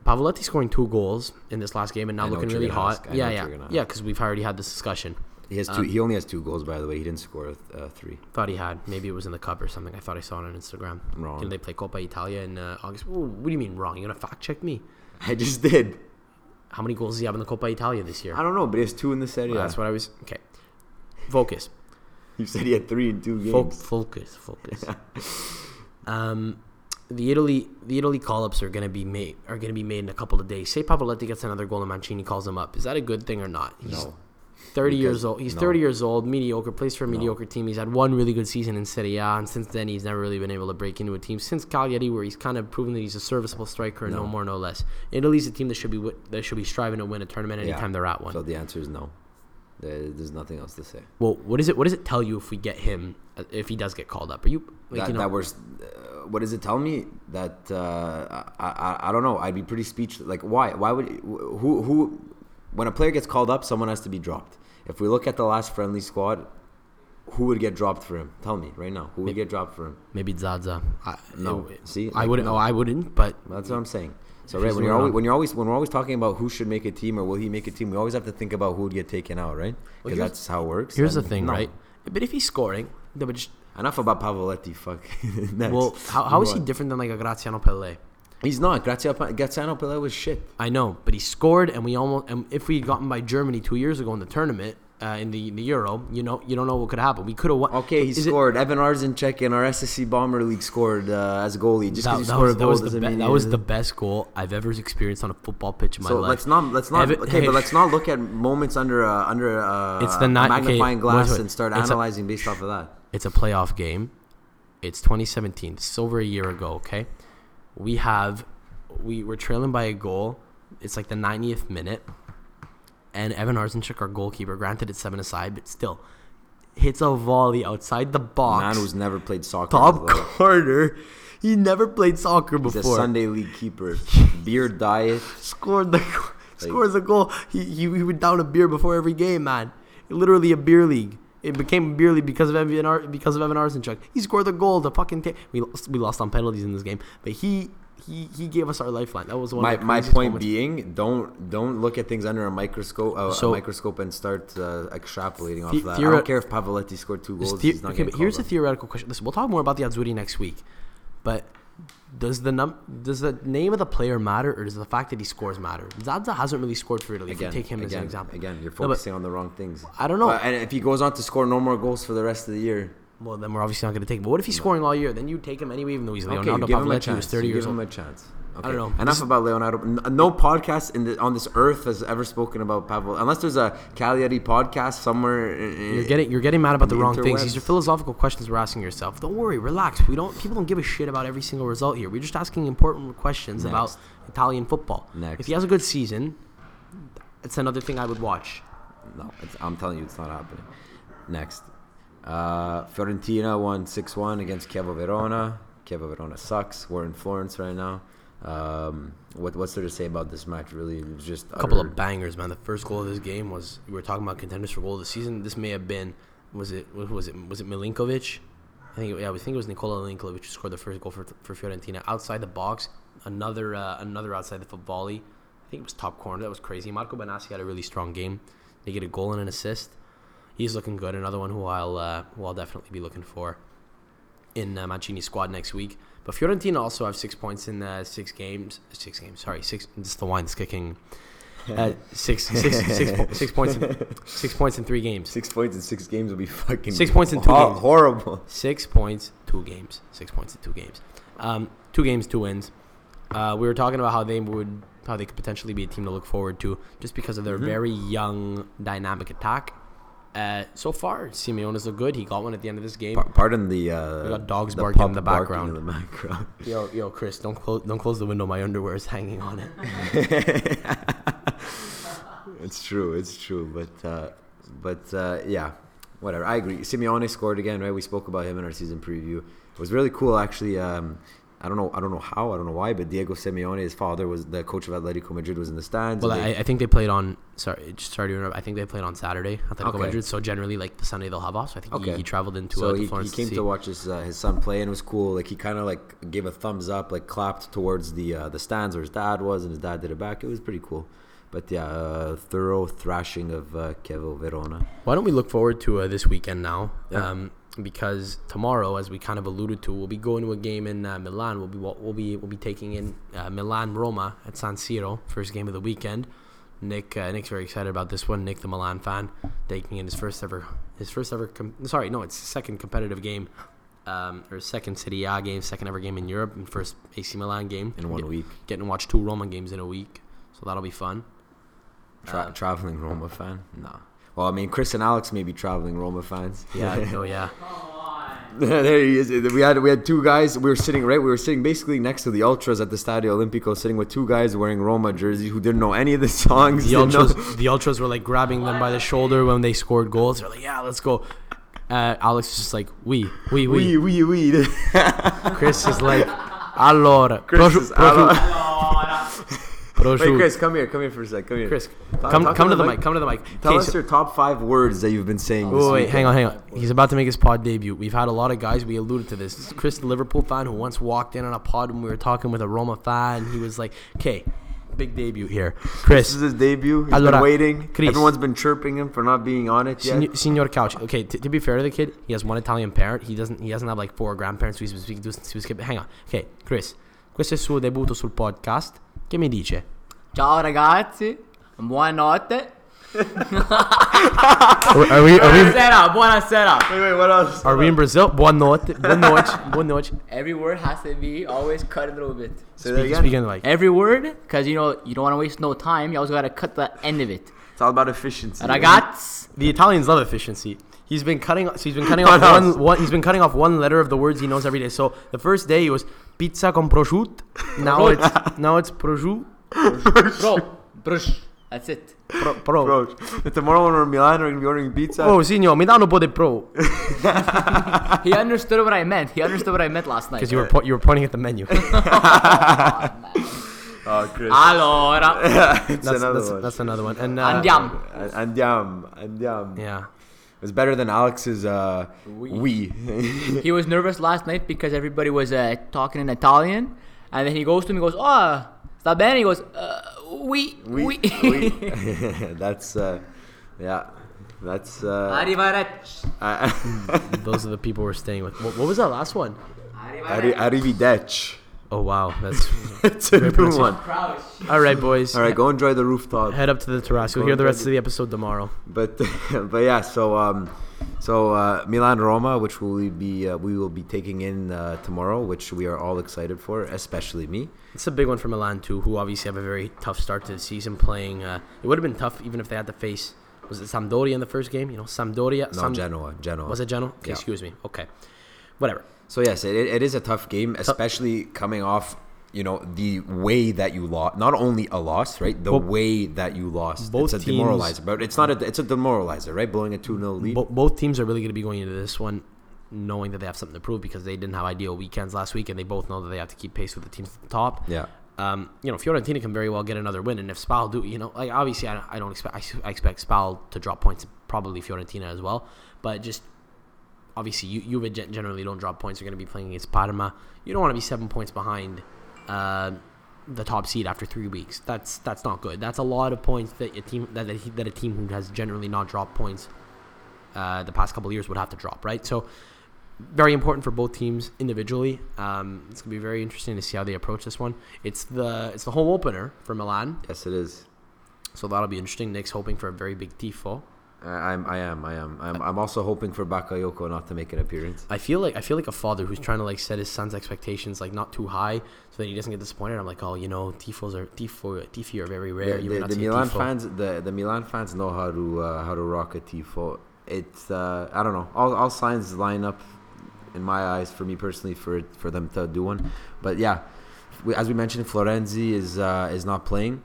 Pavoletti scoring two goals in this last game and now looking really hot. Yeah, yeah, yeah. Because we've already had this discussion. he has two. um, he only has two goals, by the way. He didn't score uh, three. Thought he had. Maybe it was in the cup or something. I thought I saw it on Instagram. Wrong. Can they play Coppa Italia in uh, August? Ooh, what do you mean wrong? You gonna fact check me? I just did. How many goals does he have in the Coppa Italia this year? I don't know, but he has two in the Serie Well, That's what I was. Okay, focus. You said he had three in two Fo- games. focus, focus. um, the Italy, the Italy call-ups are gonna be made are gonna be made in a couple of days. Say Pavoletti gets another goal and Mancini calls him up. Is that a good thing or not? He's No. 30 years old. He's no. 30 years old, mediocre, plays for a mediocre team. He's had one really good season in Serie A, and since then he's never really been able to break into a team. Since Cagliari, where he's kind of proven that he's a serviceable striker, no, No. more, no less. Italy's a team that should be that should be striving to win a tournament Yeah. anytime they're at one. So the answer is no. There's nothing else to say. well, what is it? What does it tell you if we get him? uh, If he does get called up, are you like that, you know? that was, uh, what does it tell me? That uh, I, I I don't know. I'd be pretty speechless. Like why? Why would who who when a player gets called up, someone has to be dropped. If we look at the last friendly squad, who would get dropped for him? Tell me right now. Who would get dropped for him? Maybe Zaza. I, No. it- See, I like, wouldn't. no. Oh, I wouldn't. But That's what I'm saying. So right when you're always, when you're always when we're always talking about who should make a team or will he make a team, we always have to think about who would get taken out, right? Because here's- that's how it works. here's the thing, no. right? But if he's scoring, just, Enough about Pavoletti. Fuck. Next. well, how, how is he different than like a Graziano Pelle? He's not. Graziano, Pelle was shit. I know, but he scored, and we almost. And if we had gotten by Germany two years ago in the tournament, uh, in the in the Euro, you know, you don't know what could happen. We could have won. Okay, he Is it- scored. Evan Arzenchek in our SSC Bomber League scored uh, as a goalie. Just That, because he that scored was, a that was the be- that was the best goal I've ever experienced on a football pitch in my life. So life. let's not let's not Evan- okay, hey, but let's not look at moments under uh, under uh, It's the okay, magnifying glass wait, wait. and start It's a- analyzing based off of that. It's a playoff game. It's 2017. It's over a year ago. Okay, we have we were trailing by a goal. It's like the 90th minute, and Evan Arzenchuk, our goalkeeper, granted it's seven aside, but still hits a volley outside the box. Man who's never played soccer. top corner. He never played soccer He's before. a Sunday league keeper. Beer diet. scored the scores a goal. He, he he would down a beer before every game, man. Literally a beer league. It became league because of Evan Ar- because of Evan Arsenchuk. He scored the goal. The fucking ta- we lost, we lost on penalties in this game, but he he he gave us our lifeline. That was one. My, of the my point moments. being, don't don't look at things under a microscope uh, So- a microscope and start uh, extrapolating off The- of that. I don't care if Pavoletti scored two goals. the- he's not okay, but here's a theoretical question. Listen, we'll talk more about the Azzurri next week, but Does the num does the name of the player matter, or does the fact that he scores matter? Zaza hasn't really scored for Italy. Again, if you take him again, as an example. Again, you're No, focusing on the wrong things. I don't know. Uh, and if he goes on to score no more goals for the rest of the year, Well, then we're obviously not going to take him. But what if he's scoring all year? Then you take him anyway, even though he's okay, Leonardo you give him a Pavoletti, chance. who's 30 you years give him old. a chance. Okay. don't know. Enough This- about Leonardo. No podcast in the, on this earth has ever spoken about Pavel, unless there's a Cagliari podcast somewhere. in- You're getting you're getting mad about the the wrong things. These are philosophical questions we're asking yourself. Don't worry, relax. We don't people don't give a shit about every single result here. We're just asking important questions about Italian football. Next. If he has a good season, it's another thing I would watch. No, it's, I'm telling you, it's not happening. Next, uh, Fiorentina won six one against Chievo Verona. Chievo Verona sucks. We're in Florence right now. Um, what what's there to say about this match? Really, it was just A couple utter- of bangers, man. The first goal of this game was we were talking about contenders for goal of the season. This may have been was it was it was it Milenkovic? I think yeah, I think it was Nikola Milenkovic who scored the first goal for for Fiorentina outside the box. Another uh, another outside the foot volley. I think it was top corner. That was crazy. Marco Benassi had a really strong game. They get a goal and an assist. He's looking good. Another one who I'll uh, who I'll definitely be looking for in uh, Mancini's squad next week. But Fiorentina also have six points in uh, six games. Six games. Sorry, six. Just the wine's kicking. Uh, six, six, six, po- six points. In, six points in three games. Six points in six games will be fucking Six points in two hor- games. Horrible. Six points, two games. Six points in two games. Um, two games, two wins. Uh, we were talking about how they would, how they could potentially be a team to look forward to, just because of their very young, dynamic attack. Uh, so far, Simeone's look good. He got one at the end of this game. Pardon the. Uh, We got dogs the barking in the background. In the background. Yo, yo, Chris, don't close, don't close the window. My underwear is hanging on it. It's true. It's true. But uh, but uh, yeah, whatever. I agree. Simeone scored again. Right. We spoke about him in our season preview. It was really cool, actually. Um, I don't know. I don't know how. I don't know why. But Diego Simeone, his father, was the coach of Atletico Madrid. Was in the stands. Well, and I, I think they played on. Sorry, just sorry to interrupt. I think they played on Saturday. Atletico Okay. Madrid. So generally, like the Sunday they'll have off. So I think he, Okay. he traveled into so uh, he, to he came see. to watch his uh, his son play, and it was cool. Like he kind of like gave a thumbs up, like clapped towards the uh, the stands where his dad was, and his dad did it back. It was pretty cool. But yeah, uh, thorough thrashing of uh, Chievo Verona. Why don't we look forward to uh, this weekend now? Yeah. Um, because tomorrow, as we kind of alluded to, we'll be going to a game in uh, Milan. We'll be we'll be we'll be taking in uh, Milan Roma at San Siro, first game of the weekend. Nick uh, Nick's very excited about this one. Nick, the Milan fan, taking in his first ever his first ever com- sorry no, it's second competitive game. Um, or second Serie A game, second ever game in Europe, and first AC Milan game In one Get- week. Getting to watch two Roma games in a week, so that'll be fun. Tra- Uh, traveling Roma fan? No. Well, I mean, Chris and Alex may be traveling Roma fans. Yeah, oh yeah. there he is. We had we had two guys. We were sitting right. We were sitting basically next to the ultras at the Stadio Olimpico, sitting with two guys wearing Roma jerseys who didn't know any of the songs. The didn't know- ultras, the ultras were like grabbing them by the shoulder when they scored goals. They're like, "Yeah, let's go." Uh, Alex is just like, "We, we, we, we." we, wee. Chris is like, "Allora, Chris prosciu- is- prosciu- Wait, Chris, come here. Come here for a sec. Come here. Chris, Talk- come, talk come to the mic. mic. Come to the mic. Tell Okay, us so- your top five words that you've been saying. This Wait, wait, hang on, hang on. He's about to make his pod debut. We've had a lot of guys. We alluded to this. This is Chris, the Liverpool fan, who once walked in on a pod when we were talking with a Roma fan. He was like, "Okay, big debut here, Chris." This is his debut. He's Allora, been waiting. Chris. Everyone's been chirping him for not being on it yet. Signor, Signor Couch. Okay, t- to be fair to the kid, he has one Italian parent. He doesn't. He doesn't have like four grandparents. So he's speaking to. He was, hang on. Okay, Chris. Questo è il suo debutto sul podcast. Che mi dice? Ciao ragazzi, buonanotte. Are, are we? Are we? Buonasera, buonasera. Wait, wait, what else? Are we in Brazil? Boa noite. Boa noite. Boa noite. Every word has to be always cut a little bit. Say that Speak, again. speaking like. Every word, because you know you don't want to waste no time. You also gotta cut the end of it. It's all about efficiency. Ragazzi. The Italians love efficiency. He's been cutting. So he's been cutting off What else? one, one. He's been cutting off one letter of the words he knows every day. So the first day it was pizza con prosciutto. Now it's now it's prosciutto. Bro, brush. That's it. Pro, pro. Bro, tomorrow when we're in Milan, we're gonna be ordering pizza. Oh, signor, mi dà un po' di pro. He understood what I meant. He understood what I meant last night. Because you were po- you were pointing at the menu. Oh, man. Oh, Chris. Allora. it's That's, another that's, one. that's another one. And uh, Andiamo. And- Andiam, andiam. Yeah. It's better than Alex's uh, we. He was nervous last night because everybody was uh, talking in Italian, and then he goes to me, and goes, "Oh, sta bene?" He goes, uh, "Oui, we, oui." we. that's uh, yeah. That's uh, Arrivederci. Those are the people we're staying with. What, what was that last one? Arri- Arrivederci. Oh wow, that's it's a Great new one. all right, boys. All right, go enjoy the rooftop. Head up to the terrace. You'll Go hear the rest the- of the episode tomorrow. But but yeah, so um, so uh, Milan Roma, which we will be uh, we will be taking in uh, tomorrow, which we are all excited for, especially me. It's a big one for Milan too, who obviously have a very tough start to the season. Playing, uh, it would have been tough even if they had to face. Was it Sampdoria in the first game? You know, Sampdoria. No, Sam- Genoa, Genoa. Was it Genoa? Okay, Yeah. excuse me. Okay, whatever. So yes, it, it is a tough game, especially coming off. You know the way that you lost, not only a loss, right? The Bo- way that you lost, both it's a teams- demoralizer. But it's not a, it's a demoralizer, right? Blowing a two 0 lead. Bo- both teams are really going to be going into this one knowing that they have something to prove because they didn't have ideal weekends last week, and they both know that they have to keep pace with the teams at the top. yeah, Um, you know, Fiorentina can very well get another win, and if Spal do, you know, like obviously I, I don't expect I, I expect Spal to drop points, probably Fiorentina as well, but just obviously you you would generally don't drop points. You're going to be playing against Parma. You don't want to be seven points behind uh, the top seed after three weeks. That's that's not good. That's a lot of points that a team that that, that a team who has generally not dropped points uh, the past couple of years would have to drop, right? So very important for both teams individually. Um, it's gonna be very interesting to see how they approach this one. It's the it's the home opener for Milan, yes, it is. so that'll be interesting. Nick's hoping for a very big tifo. I, I'm, I am, I am. I'm, I'm also hoping for Bakayoko not to make an appearance. I feel like I feel like a father who's trying to like set his son's expectations like not too high so that he doesn't get disappointed. I'm like, oh, you know, tifos are tifo tifi are very rare. The, the, the Milan tifo. fans, the, the Milan fans know how to uh, how to rock a tifo. It's uh, I don't know. All, all signs line up in my eyes for me personally for for them to do one. But yeah, we, as we mentioned, Florenzi is uh, is not playing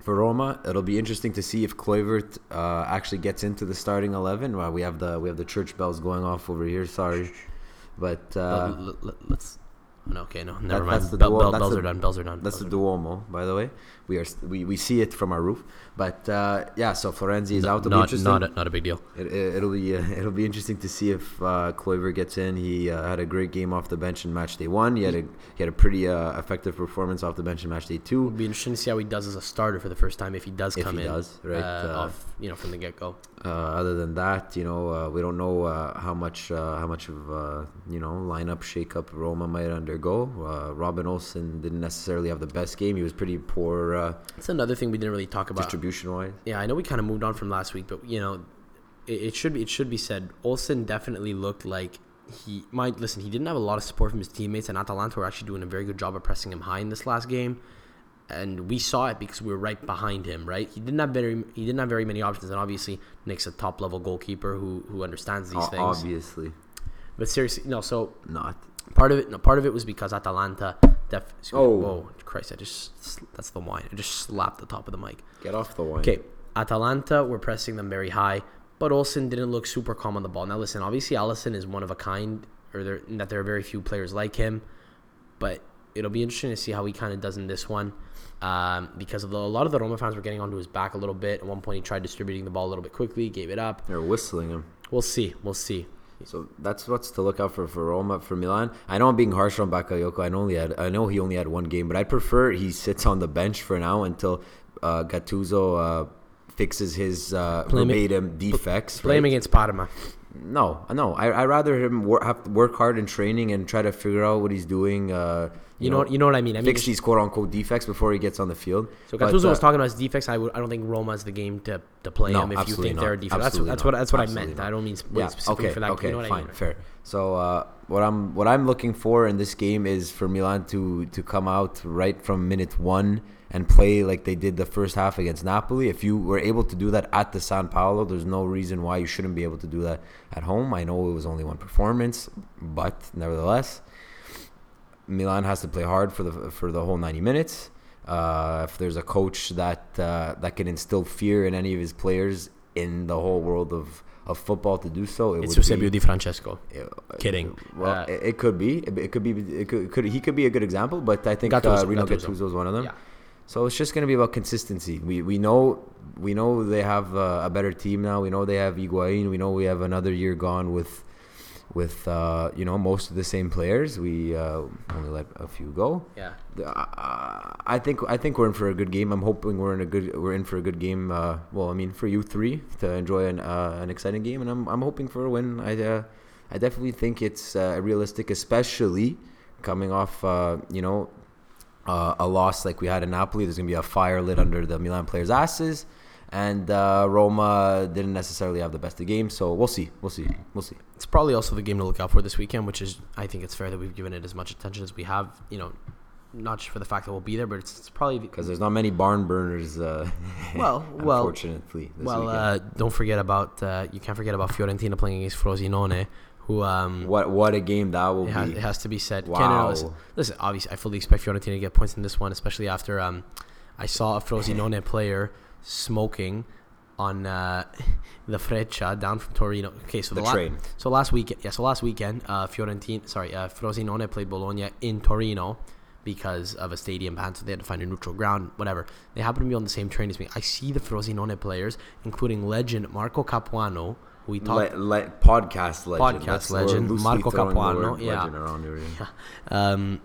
for Roma. It'll be interesting to see if Kluivert uh, actually gets into the starting eleven. Well, we have the we have the church bells going off over here. Sorry, but. Uh, But l- l- let's. No, okay, no, never that's mind. the Bell, duo- bell, that's bells the- are done. Bells are done. That's bells the Duomo, by the way. We are we, we see it from our roof, but uh, yeah. So Florenzi is done. out. It'll be not interesting. not a, not a big deal. It, it, will be uh, it'll be interesting to see if uh, Kluivert gets in. He uh, had a great game off the bench in match day one. He had a he had a pretty uh, effective performance off the bench in match day two. It'll two. be interesting to see how he does as a starter for the first time if he does If come he in. does, right, Uh, uh, off, you know, from the get go. Uh, other than that, you know, uh, we don't know uh, how much uh, how much of uh, you know lineup shakeup Roma might undergo. Uh, Robin Olsen didn't necessarily have the best game. He was pretty poor uh, That's another thing we didn't really talk about. distribution wise. Yeah, I know we kind of moved on from last week, but you know, it, it should be it should be said. Olsen definitely looked like he might listen. He didn't have a lot of support from his teammates, and Atalanta were actually doing a very good job of pressing him high in this last game. And we saw it because we were right behind him. Right, he didn't have very he didn't have very many options, and obviously Nick's a top level goalkeeper who who understands these O- things. Obviously But seriously, no. So not. part of it, no, part of it was because Atalanta. Def, Oh. whoa, Christ! I just that's the wine. I just slapped the top of the mic. Get off the wine. Okay, Atalanta were pressing them very high, but Olsen didn't look super calm on the ball. Now listen, obviously Alisson is one of a kind, or there that there are very few players like him, but it'll be interesting to see how he kind of does in this one. Um, because of the, a lot of the Roma fans were getting onto his back a little bit. At one point, he tried distributing the ball a little bit quickly, gave it up. They're whistling him. We'll see. We'll see. So that's what's to look out for for Roma for Milan. I know I'm being harsh on Bakayoko. I know only had I know he only had one game, but I prefer he sits on the bench for now until uh, Gattuso uh, fixes his uh, him- verbatim defects. Play him right? against Parma. No, no. I I rather him work, have to work hard in training and try to figure out what he's doing. Uh, You, know, what you know what I mean. I mean, fix these quote unquote defects before he gets on the field. So But, Gattuso was uh, talking about his defects. I would. I don't think Roma's the game to, to play No, him if you absolutely think they're a not. That's, that's what that's what I meant. not. I don't mean yeah. specifically Okay. for that. Okay. you know what fine. I mean? Fair. So uh, what I'm what I'm looking for in this game is for Milan to to come out right from minute one and play like they did the first half against Napoli. If you were able to do that at the San Paolo, there's no reason why you shouldn't be able to do that at home. I know it was only one performance, but nevertheless, Milan has to play hard for the for the whole 90 minutes. Uh, if there's a coach that uh, that can instill fear in any of his players in the whole world of, of football to do so, it It's would Eusebio be, Di Francesco. uh, Kidding. Well, Uh, it, it could be. It, it could be. It could, could. He could be a good example, but I think Gattuso, uh, Rino Gattuso. Gattuso is one of them. Yeah. So it's just going to be about consistency. We we know we know they have uh, a better team now. We know they have Higuain. We know we have another year gone with with uh, you know most of the same players. We uh, only let a few go. Yeah. Uh, I think I think we're in for a good game. I'm hoping we're in a good we're in for a good game. Uh, well, I mean for you three to enjoy an uh, an exciting game, and I'm I'm hoping for a win. I uh, I definitely think it's uh, realistic, especially coming off, uh, you know, uh, a loss like we had in Napoli. There's gonna be a fire lit under the Milan players' asses, and uh, Roma didn't necessarily have the best of games. So we'll see, we'll see, we'll see. It's probably also the game to look out for this weekend, which is I think it's fair that we've given it as much attention as we have. You know, not just for the fact that we'll be there, but it's, it's probably Because there's not many barn burners. Uh, Well, well, unfortunately, this well. Uh, don't forget about uh, you can't forget about Fiorentina playing against Frosinone, who um, what what a game that will It has, be. it has to be said. Wow. Canada was- listen, obviously, I fully expect Fiorentina to get points in this one, especially after um, I saw a Frosinone player smoking on uh, the Freccia down from Torino. Okay, so the, The la- train. so last weekend, yeah, so last weekend, uh, Fiorentina, sorry, uh, Frosinone played Bologna in Torino because of a stadium ban, so they had to find a neutral ground, whatever. They happen to be on the same train as me. I see the Frosinone players, including legend Marco Capuano, who we talked Le- le- podcast legend. Podcast That's- legend, Marco Capuano, yeah. legend around here, yeah. Um,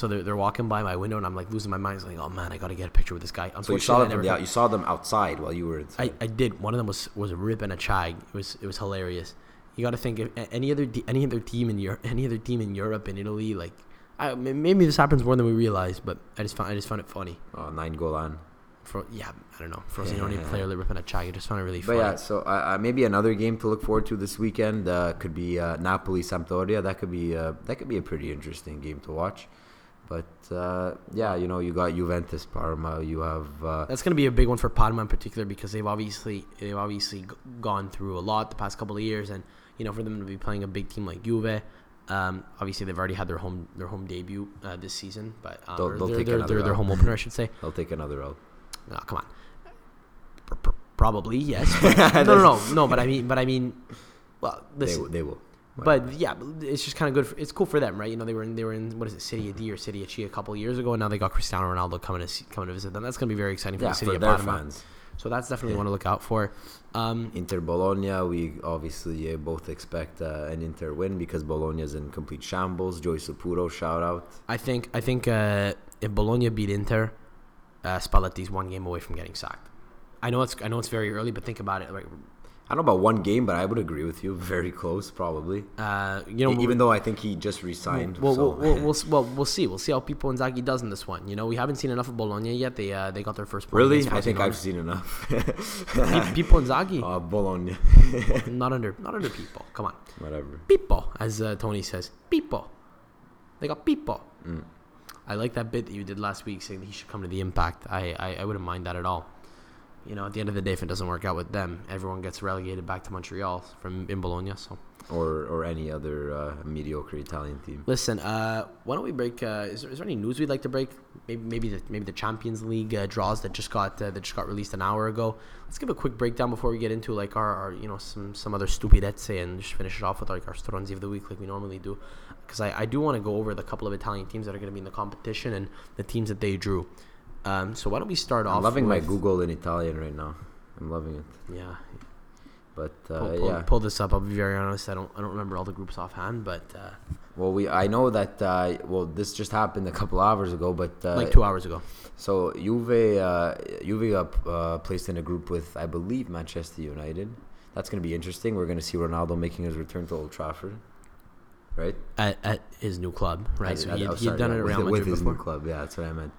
so they're, they're walking by my window, and I'm like losing my mind. It's like, oh man, I gotta get a picture with this guy. So you saw them from the out, you saw them outside while you were inside. I, I did. One of them was was a rip and a chag. It was it was hilarious. You got to think if any other any other team in Europe, any other team in Europe in Italy, like I, maybe this happens more than we realize, but I just found I just found it funny. oh, nine goal on. For yeah, I don't know. Frosinone player like ripping a chag. I just found it really But funny. yeah, so uh, uh, maybe another game to look forward to this weekend uh, could be uh, Napoli Sampdoria. That could be uh, that could be a pretty interesting game to watch. But uh, yeah, you know, you got Juventus Parma. You have uh, That's going to be a big one for Parma in particular because they've obviously they've obviously gone through a lot the past couple of years, and you know for them to be playing a big team like Juve, um, obviously they've already had their home their home debut uh, this season, but um, They'll- they'll their, take their, another their, their home opener, I should say. they'll take another out. No, come on. Pr- pr- Probably yes. but- no, no, no, no. But I mean, but I mean, well, They, listen. will- they will. But yeah, it's just kind of good. For, it's cool for them, right? You know, they were in they were in what is it, Serie D or Serie C a couple of years ago, and now they got Cristiano Ronaldo coming to see, coming to visit them. That's going to be very exciting for Yeah, the city for of their Parma. fans. So that's definitely Yeah. one to look out for. Um, Inter Bologna, we obviously uh, both expect uh, an Inter win because Bologna is in complete shambles. Joy Sapuro, shout out. I think I think uh, if Bologna beat Inter, uh, Spalletti's one game away from getting sacked. I know it's I know it's very early, but think about it. Like, I don't know about one game, but I would agree with you. Very close, probably. uh, you know, Even though I think he just resigned. Well, so. we'll, we'll, we'll, well, we'll see. We'll see how Pippo Inzaghi does in this one. You know, we haven't seen enough of Bologna yet. They uh, they got their first really, I think I've seen enough. Pi- Pippo Inzaghi, uh, Bologna, not under not under Pippo. Come on, whatever. Pippo, as uh, Tony says, Pippo. They got Pippo. Mm. I like that bit that you did last week, saying that he should come to the Impact. I, I I wouldn't mind that at all. You know, at the end of the day, if it doesn't work out with them, everyone gets relegated back to Montreal from in Bologna. So. Or or any other uh, mediocre Italian team. Listen, uh, why don't we break? Uh, is, there, is there any news we'd like to break? Maybe maybe the maybe the Champions League uh, draws that just got uh, that just got released an hour ago. Let's give a quick breakdown before we get into like our, our you know some some other stupidezze and just finish it off with like our stronzi of the week like we normally do. Because I, I do want to go over the couple of Italian teams that are going to be in the competition and the teams that they drew. Um, so why don't we start off? I'm loving my Google in Italian right now. I'm loving it. Yeah, But uh, pull, pull, yeah, pull this up. I'll be very honest. I don't I don't remember all the groups offhand, but uh, well, we I know that uh, well this just happened a couple hours ago, but uh, like two hours ago. So Juve, uh, Juve got uh, placed in a group with, I believe, Manchester United. That's going to be interesting. We're going to see Ronaldo making his return to Old Trafford, right? At, at his new club, right? At- so he oh, had, had done it around with Madrid his before. new club. Yeah, that's what I meant.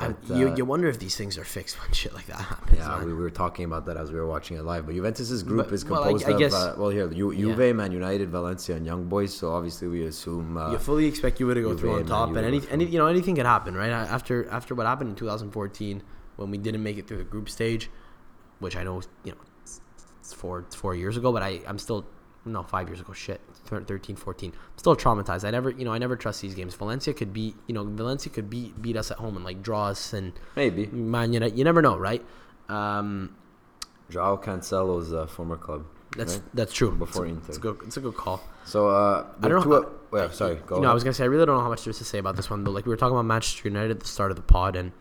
I- you, uh, you wonder if these things are fixed when shit like that happens. yeah, man. we were talking about that as we were watching it live. But Juventus's group But- is well, I- composed I guess- of uh, well here Ju- yeah. Juve, Man United, Valencia, and Young Boys. So obviously we assume uh, you fully expect Juve to go Juve through on top, Man and any, any you know anything can happen, right? After after what happened in 2014 when we didn't make it through the group stage, which I know you know it's, it's four it's four years ago, but I I'm still no five years ago. Shit, thir- 13, 14. I'm still traumatized. I never you know I never trust these games. Valencia could beat you know Valencia could beat beat us at home and like draw us and maybe man you know, you never know, right? Um, Joao Cancelo's uh, former club. that's right? that's true. Before it's, a- Inter. It's a good it's a good call. So uh, I don't know. two- well, sorry, go. you know, I was gonna say I really don't know how much there is to say about this one, but like we were talking about Manchester United at the start of the pod, and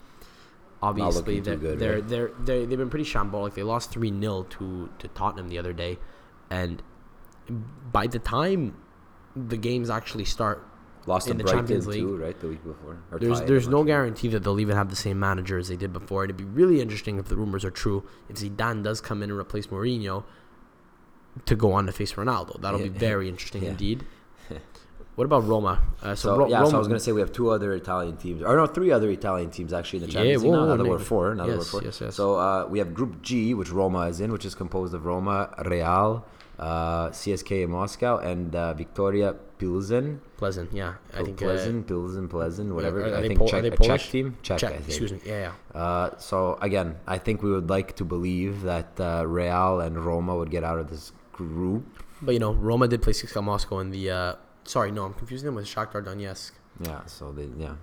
obviously they're, good, they're, right? they're they they've been pretty shambolic. They lost three 0 to to Tottenham the other day, and by the time the games actually start, Lost to in the Brighton Champions League. too, right? The week before. Or there's there's no guarantee that they'll even have the same manager as they did before. It'd be really interesting if the rumors are true. If Zidane does come in and replace Mourinho to go on to face Ronaldo, that'll be very interesting Yeah. indeed. what about Roma? Uh, so, So Ro- yeah, Roma, so I was gonna say we have two other Italian teams, or no, three other Italian teams actually in the Yeah, Champions League. whoa, now, that we're four, now we're yes, four. yes, yes. So uh, we have Group G, which Roma is in, which is composed of Roma, Real, uh, CSKA Moscow, and uh, Victoria Pilsen. Pleasant, yeah. I think Pilsen, Pilsen, Pleasant, uh, whatever. Are, are I they think Pol- Czech, a Czech team. Czech, Czech, I think. excuse me. Yeah, yeah. Uh, so again, I think we would like to believe that uh, Real and Roma would get out of this group. But you know, Roma did play CSKA Moscow in the. Uh, sorry, no, I'm confusing them with Shakhtar Donetsk. Yeah. So they yeah.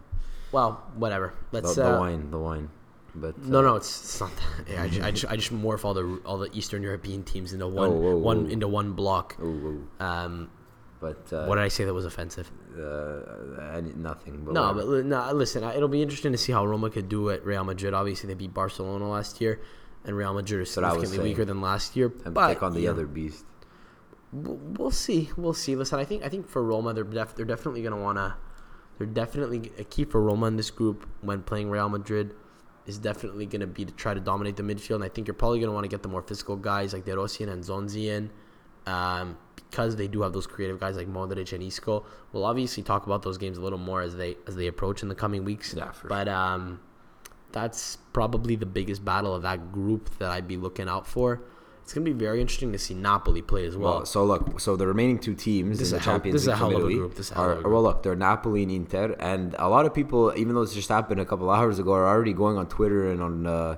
Well, whatever. Let's. the uh, wine, the wine. But No, uh, no, it's, it's not that. I, just, I just I just morph all the all the Eastern European teams into one Oh, whoa, one whoa. into one block. Ooh. Um, But uh, what did I say that was offensive? uh, nothing. But No, whatever. but no, listen, it'll be interesting to see how Roma could do at Real Madrid. Obviously, they beat Barcelona last year, and Real Madrid is significantly saying. weaker than last year. and but take on the know, other beast. we'll we'll see. We'll see. Listen, I think I think for Roma, they're def- they're definitely gonna wanna. They're definitely a key for Roma in this group when playing Real Madrid is definitely gonna be to try to dominate the midfield. And I think you're probably gonna want to get the more physical guys like De Rossi and N'Zonzi in, um, because they do have those creative guys like Modric and Isco. We'll obviously talk about those games a little more as they as they approach in the coming weeks. Yeah, for but um, that's probably the biggest battle of that group that I'd be looking out for. It's gonna be very interesting to see Napoli play as well. Well, so look, so the remaining two teams This in the a hell- Champions this is a League hell of a Italy group, this is a hell are of a group. well, look, they're Napoli and Inter, and a lot of people, even though this just happened a couple hours ago, are already going on Twitter and on uh,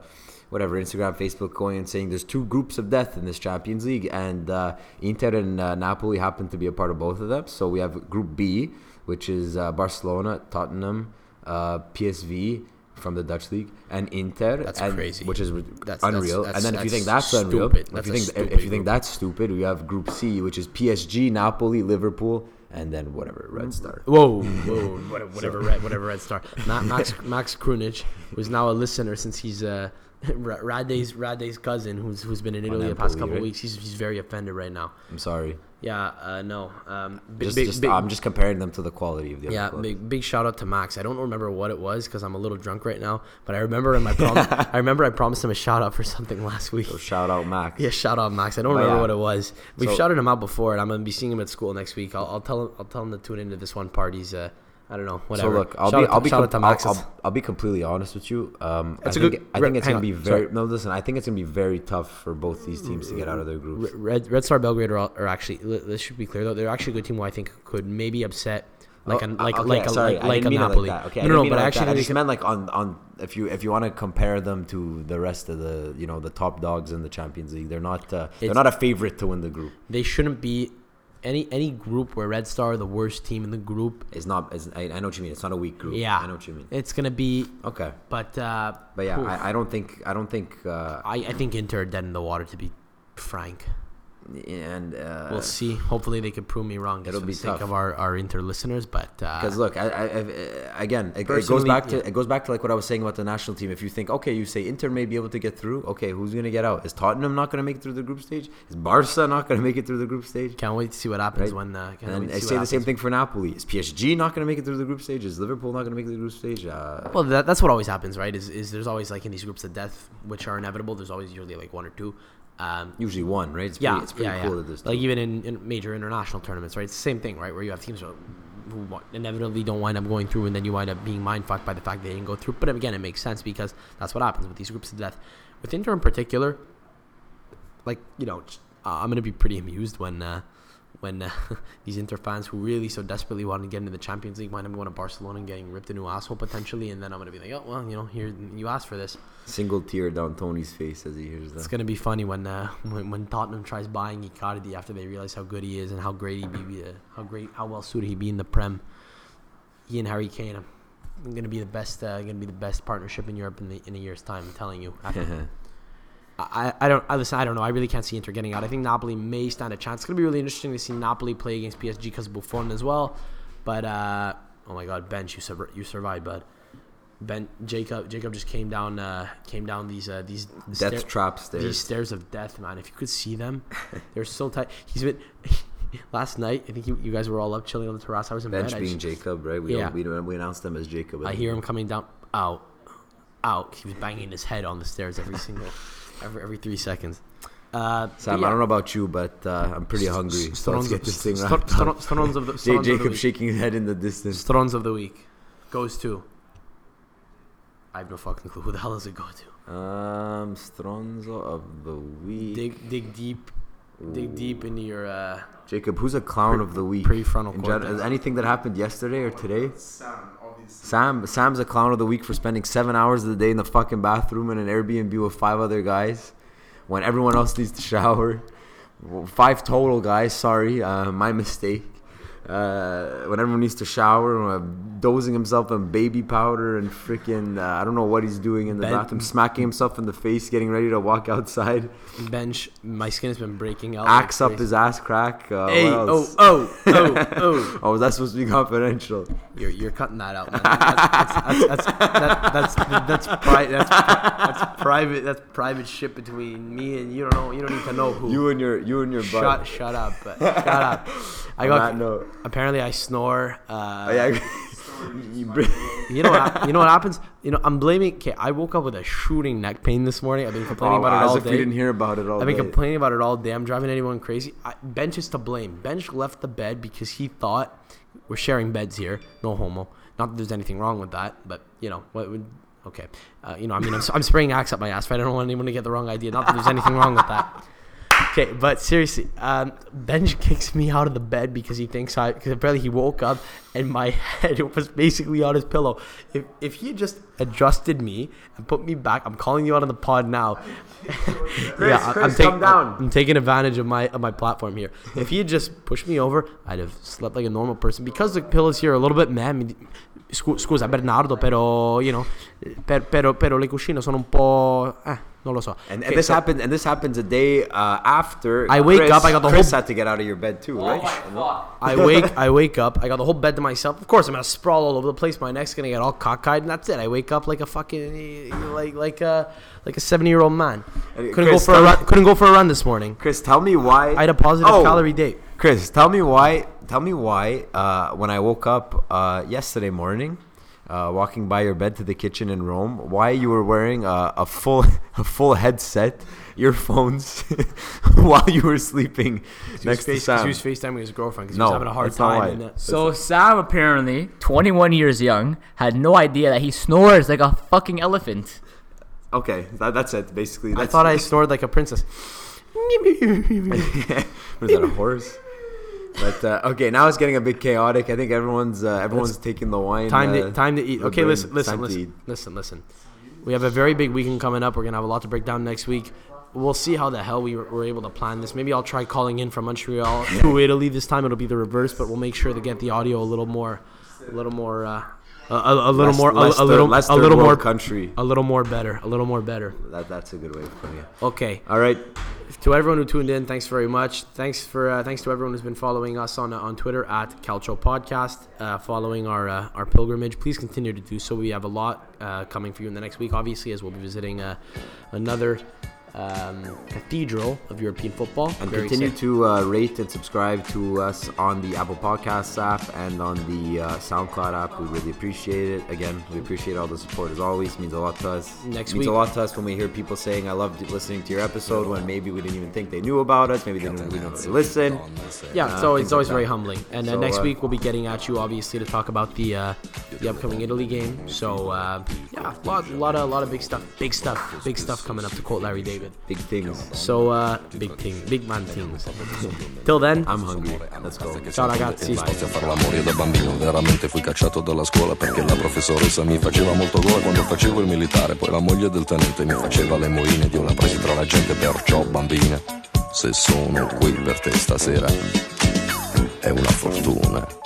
whatever Instagram, Facebook, going and saying there's two groups of death in this Champions League, and uh, Inter and uh, Napoli happen to be a part of both of them. So we have Group B, which is uh, Barcelona, Tottenham, uh, PSV. From the Dutch league and Inter, That's and- crazy. which is That's- unreal. that's- and then if you think that's unreal, stupid. if you think if you think group. that's stupid, we have Group C, which is PSG, Napoli, Liverpool, and then whatever Red Star. Whoa, whoa, whatever, whatever, red, whatever, red star. Ma- Max Max Krunic, who's now a listener since he's uh, Rade's Rade's cousin, who's who's been in Italy the past couple weeks. He's he's very offended right now. I'm sorry. Yeah, uh, no, um, big, Just, big, just, big, I'm just comparing them to the quality of the yeah, big big shout out to Max. I don't remember what it was because I'm a little drunk right now, but I remember in my prom- I remember I promised him a shout out for something last week. So shout out Max. Yeah, shout out Max. I don't But remember yeah. what it was. We've So- shouted him out before, and I'm gonna be seeing him at school next week. I'll, I'll tell him. I'll tell him to tune into this one party's. Uh, I don't know. Whatever. So look, I'll Shout be out to- I'll be shout com- to I'll, I'll, I'll be completely honest with you. Um, I It's a think good- I think re- it's gonna on, be very sorry. no. Listen, I think it's gonna be very tough for both these teams to get out of their groups. Red Red Star Belgrade are, are actually. li- This should be clear though. They're actually a good team who I think could maybe upset like Oh, a uh, like okay, like a sorry, like, I like didn't a Napoli. Like. Okay, I no, no, but like actually that. I they just meant like on on if you if you want to compare them to the rest of the you know the top dogs in the Champions League, they're not uh, they're not a favorite to win the group. they shouldn't be any any group where Red Star are the worst team in the group. It's not. It's, I, I know what you mean. It's not a weak group. Yeah, I know what you mean. It's gonna be, Okay, but uh, but yeah. I, I don't think I don't think uh, I, I think Inter are dead in the water. To be frank, and uh, we'll see. Hopefully, they can prove me wrong. It'll be the sake tough. of our, our Inter listeners, but uh, Because look, I, I, I, again, it, it goes back to yeah. it goes back to like what I was saying about the national team. If you think, okay, you say Inter may be able to get through. Okay, who's gonna get out? Is Tottenham not gonna make it through the group stage? Is Barca not gonna make it through the group stage? can't wait to see what happens Right. when. Uh, And I say the same thing for Napoli. Is PSG not gonna make it through the group stage? Is Liverpool not gonna make it through the group stage? Uh, Well, that, that's what always happens, right? Is, is there's always like in these groups of death, which are inevitable. There's always usually like one or two. Um, usually one, right? It's yeah, pretty, it's pretty yeah, cool yeah. that there's like even in, in major international tournaments, right? It's the same thing, right? Where you have teams who inevitably don't wind up going through, and then you wind up being mind fucked by the fact they didn't go through. But again, it makes sense because that's what happens with these groups of death. With Inter in particular, like you know, uh, I'm gonna be pretty amused when uh, when uh, these Inter fans who really so desperately want to get into the Champions League wind up going to Barcelona and getting ripped a new asshole potentially, and then I'm gonna be like, oh well, you know, here you asked for this. Single tear down Tony's face as he hears that. It's gonna be funny when uh, when, when Tottenham tries buying Icardi after they realize how good he is and how great he be, uh, how great, how well suited he be in the Prem. He and Harry Kane, are gonna be the best, uh, gonna be the best partnership in Europe in the in a year's time. I'm telling you. I, I don't I listen. I don't know. I really can't see Inter getting out. I think Napoli may stand a chance. It's gonna be really interesting to see Napoli play against PSG because of Buffon as well. But uh, oh my God, bench, you sur- you survived, bud. Ben Jacob Jacob just came down uh, came down these uh, these Death stair- trap these stairs. stairs of death, man. If you could see them, they're so tight. He's been last night. I think you, you guys were all up chilling on the terrace. I was in Bench bed. Being just- Jacob, right? We Yeah. don't, we, don't, we announced them as Jacob. I hear him coming down out out. He was banging his head on the stairs every single every every three seconds. Uh, Sam, but I don't know about you, but uh, I'm pretty hungry. So let's get of- this thing Str- wrapped Str- up. Strons of the Jake Strons of the Jacob shaking his head in the distance. Strons of the week goes to. I have no fucking clue. Who the hell does it go to? Um, Stronzo of the week. Dig, dig deep, dig deep into your. Uh, Jacob, who's a clown of the week? prefrontal In gen- anything that happened yesterday or today? Sam, Sam's a clown of the week for spending seven hours of the day in the fucking bathroom in an Airbnb with five other guys, when everyone else needs to shower. Five total guys. Sorry, uh, my mistake. Uh, when everyone needs to shower, uh, dozing himself in baby powder and freaking uh, I don't know what he's doing in the Ben- bathroom, smacking himself in the face, getting ready to walk outside. bench. My skin has been breaking out. Axe up his ass crack. Uh, Hey, oh, oh, oh, oh. Oh, was that supposed to be confidential? You're, you're cutting that out, man. That's that's that's that's, that's, that's, pri- that's, pri- that's private. That's private shit between me and you. Don't know. You don't need to know who. You and your you and your shut butt. shut up. Shut up. I got. that note. Apparently, I snore. Uh, Oh, yeah. you You know what? You know what happens? You know, I'm blaming. Okay, I woke up with a shooting neck pain this morning. I've been complaining Oh, about it all day. as if we didn't hear about it all I've been day. complaining about it all day. I'm driving anyone crazy. I, Bench is to blame. Bench left the bed because he thought we're sharing beds here. No homo. Not that there's anything wrong with that, but you know what? Would, okay, uh, you know, I mean, I'm, I'm spraying axe up my ass. Right? I don't want anyone to get the wrong idea. Not that there's anything wrong with that. Okay, but seriously, um, Benj kicks me out of the bed because he thinks I. Because apparently he woke up and my head was basically on his pillow. If if he had just adjusted me and put me back, I'm calling you out on the pod now. yeah, I- I'm, Chris, taking come down. I'm taking advantage of my of my platform here. If he had just pushed me over, I'd have slept like a normal person. Because the pillows here are a little bit meh. Mi- scu- Scusa Bernardo, però you know, per, pero pero le cuscine sono un po'. Eh, non lo so. and, and Okay, this so- happened. And this happens a day uh, after. I wake Chris- up, I got the Chris whole- had to get out of your bed too, Oh right? I wake, I wake up. I got the whole bed to myself. Of course, I'm gonna sprawl all over the place. My neck's gonna get all cockeyed, and that's it. I wake up like a fucking like like a like a 70 year old man. Couldn't Chris, go for a run. Couldn't go for a run this morning. Chris, tell me why. I had a positive Oh, calorie day. Chris, tell me why. Tell me why. Uh, when I woke up uh, yesterday morning, uh, walking by your bed to the kitchen in Rome, why you were wearing a, a full a full headset, earphones, while you were sleeping next to He Sam. he was FaceTiming his girlfriend because No, he was having a hard time. why. and, uh, So Sam apparently, 21 years young, had no idea that he snores like a fucking elephant. Okay, that, that's it. Basically, I that's thought I snored like a princess. was that a horse? But uh, okay, now it's getting a bit chaotic. I think everyone's uh, everyone's taking the wine. time uh, to time to eat. Okay, listen, listen, listen, listen, listen. We have a very big weekend coming up. We're gonna have a lot to break down next week. We'll see how the hell we were, were able to plan this. Maybe I'll try calling in from Montreal to Italy this time. It'll be the reverse, but we'll make sure to get the audio a little more, a little more, uh, a, a, a little Less- more, a, less a little, third- less a little more country. a little more better, a little more better. That, that's a good way of putting it. Okay. All right. to everyone who tuned in, thanks very much. Thanks for uh, thanks to everyone who's been following us on uh, on Twitter at Calcio Podcast, uh, following our uh, our pilgrimage. Please continue to do so. We have a lot uh, coming for you in the next week, obviously, as we'll be visiting uh, another um, cathedral of European football. And Very continue to uh, rate and subscribe to us on the Apple Podcasts app and on the uh, SoundCloud app. We really appreciate it. Again, we appreciate all the support as always. It means a lot to us. Next it means week- a lot to us when we hear people saying, "I loved listening to your episode." When maybe we didn't even think they knew about us. Maybe they didn't we don't listen. Yeah, uh, it's always, it's always like very humbling. And So, next uh, week we'll be getting at you, obviously, to talk about the uh, the upcoming Italy game. So uh, yeah, a lot, lot of, lot of big stuff, big stuff, big stuff coming up to quote Larry David. Big things. So uh, big thing, big man things. Till then, I'm hungry. Let's go. ciao ragazzi. Disposti a fare l'amore da bambino Veramente fui cacciato dalla scuola Perché la professoressa mi faceva molto gola Quando facevo il militare Poi la moglie del tenente mi faceva le moine Ed io la presi tra la gente Perciò bambina Se sono qui per te stasera È una fortuna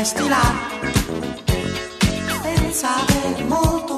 resti là. Molto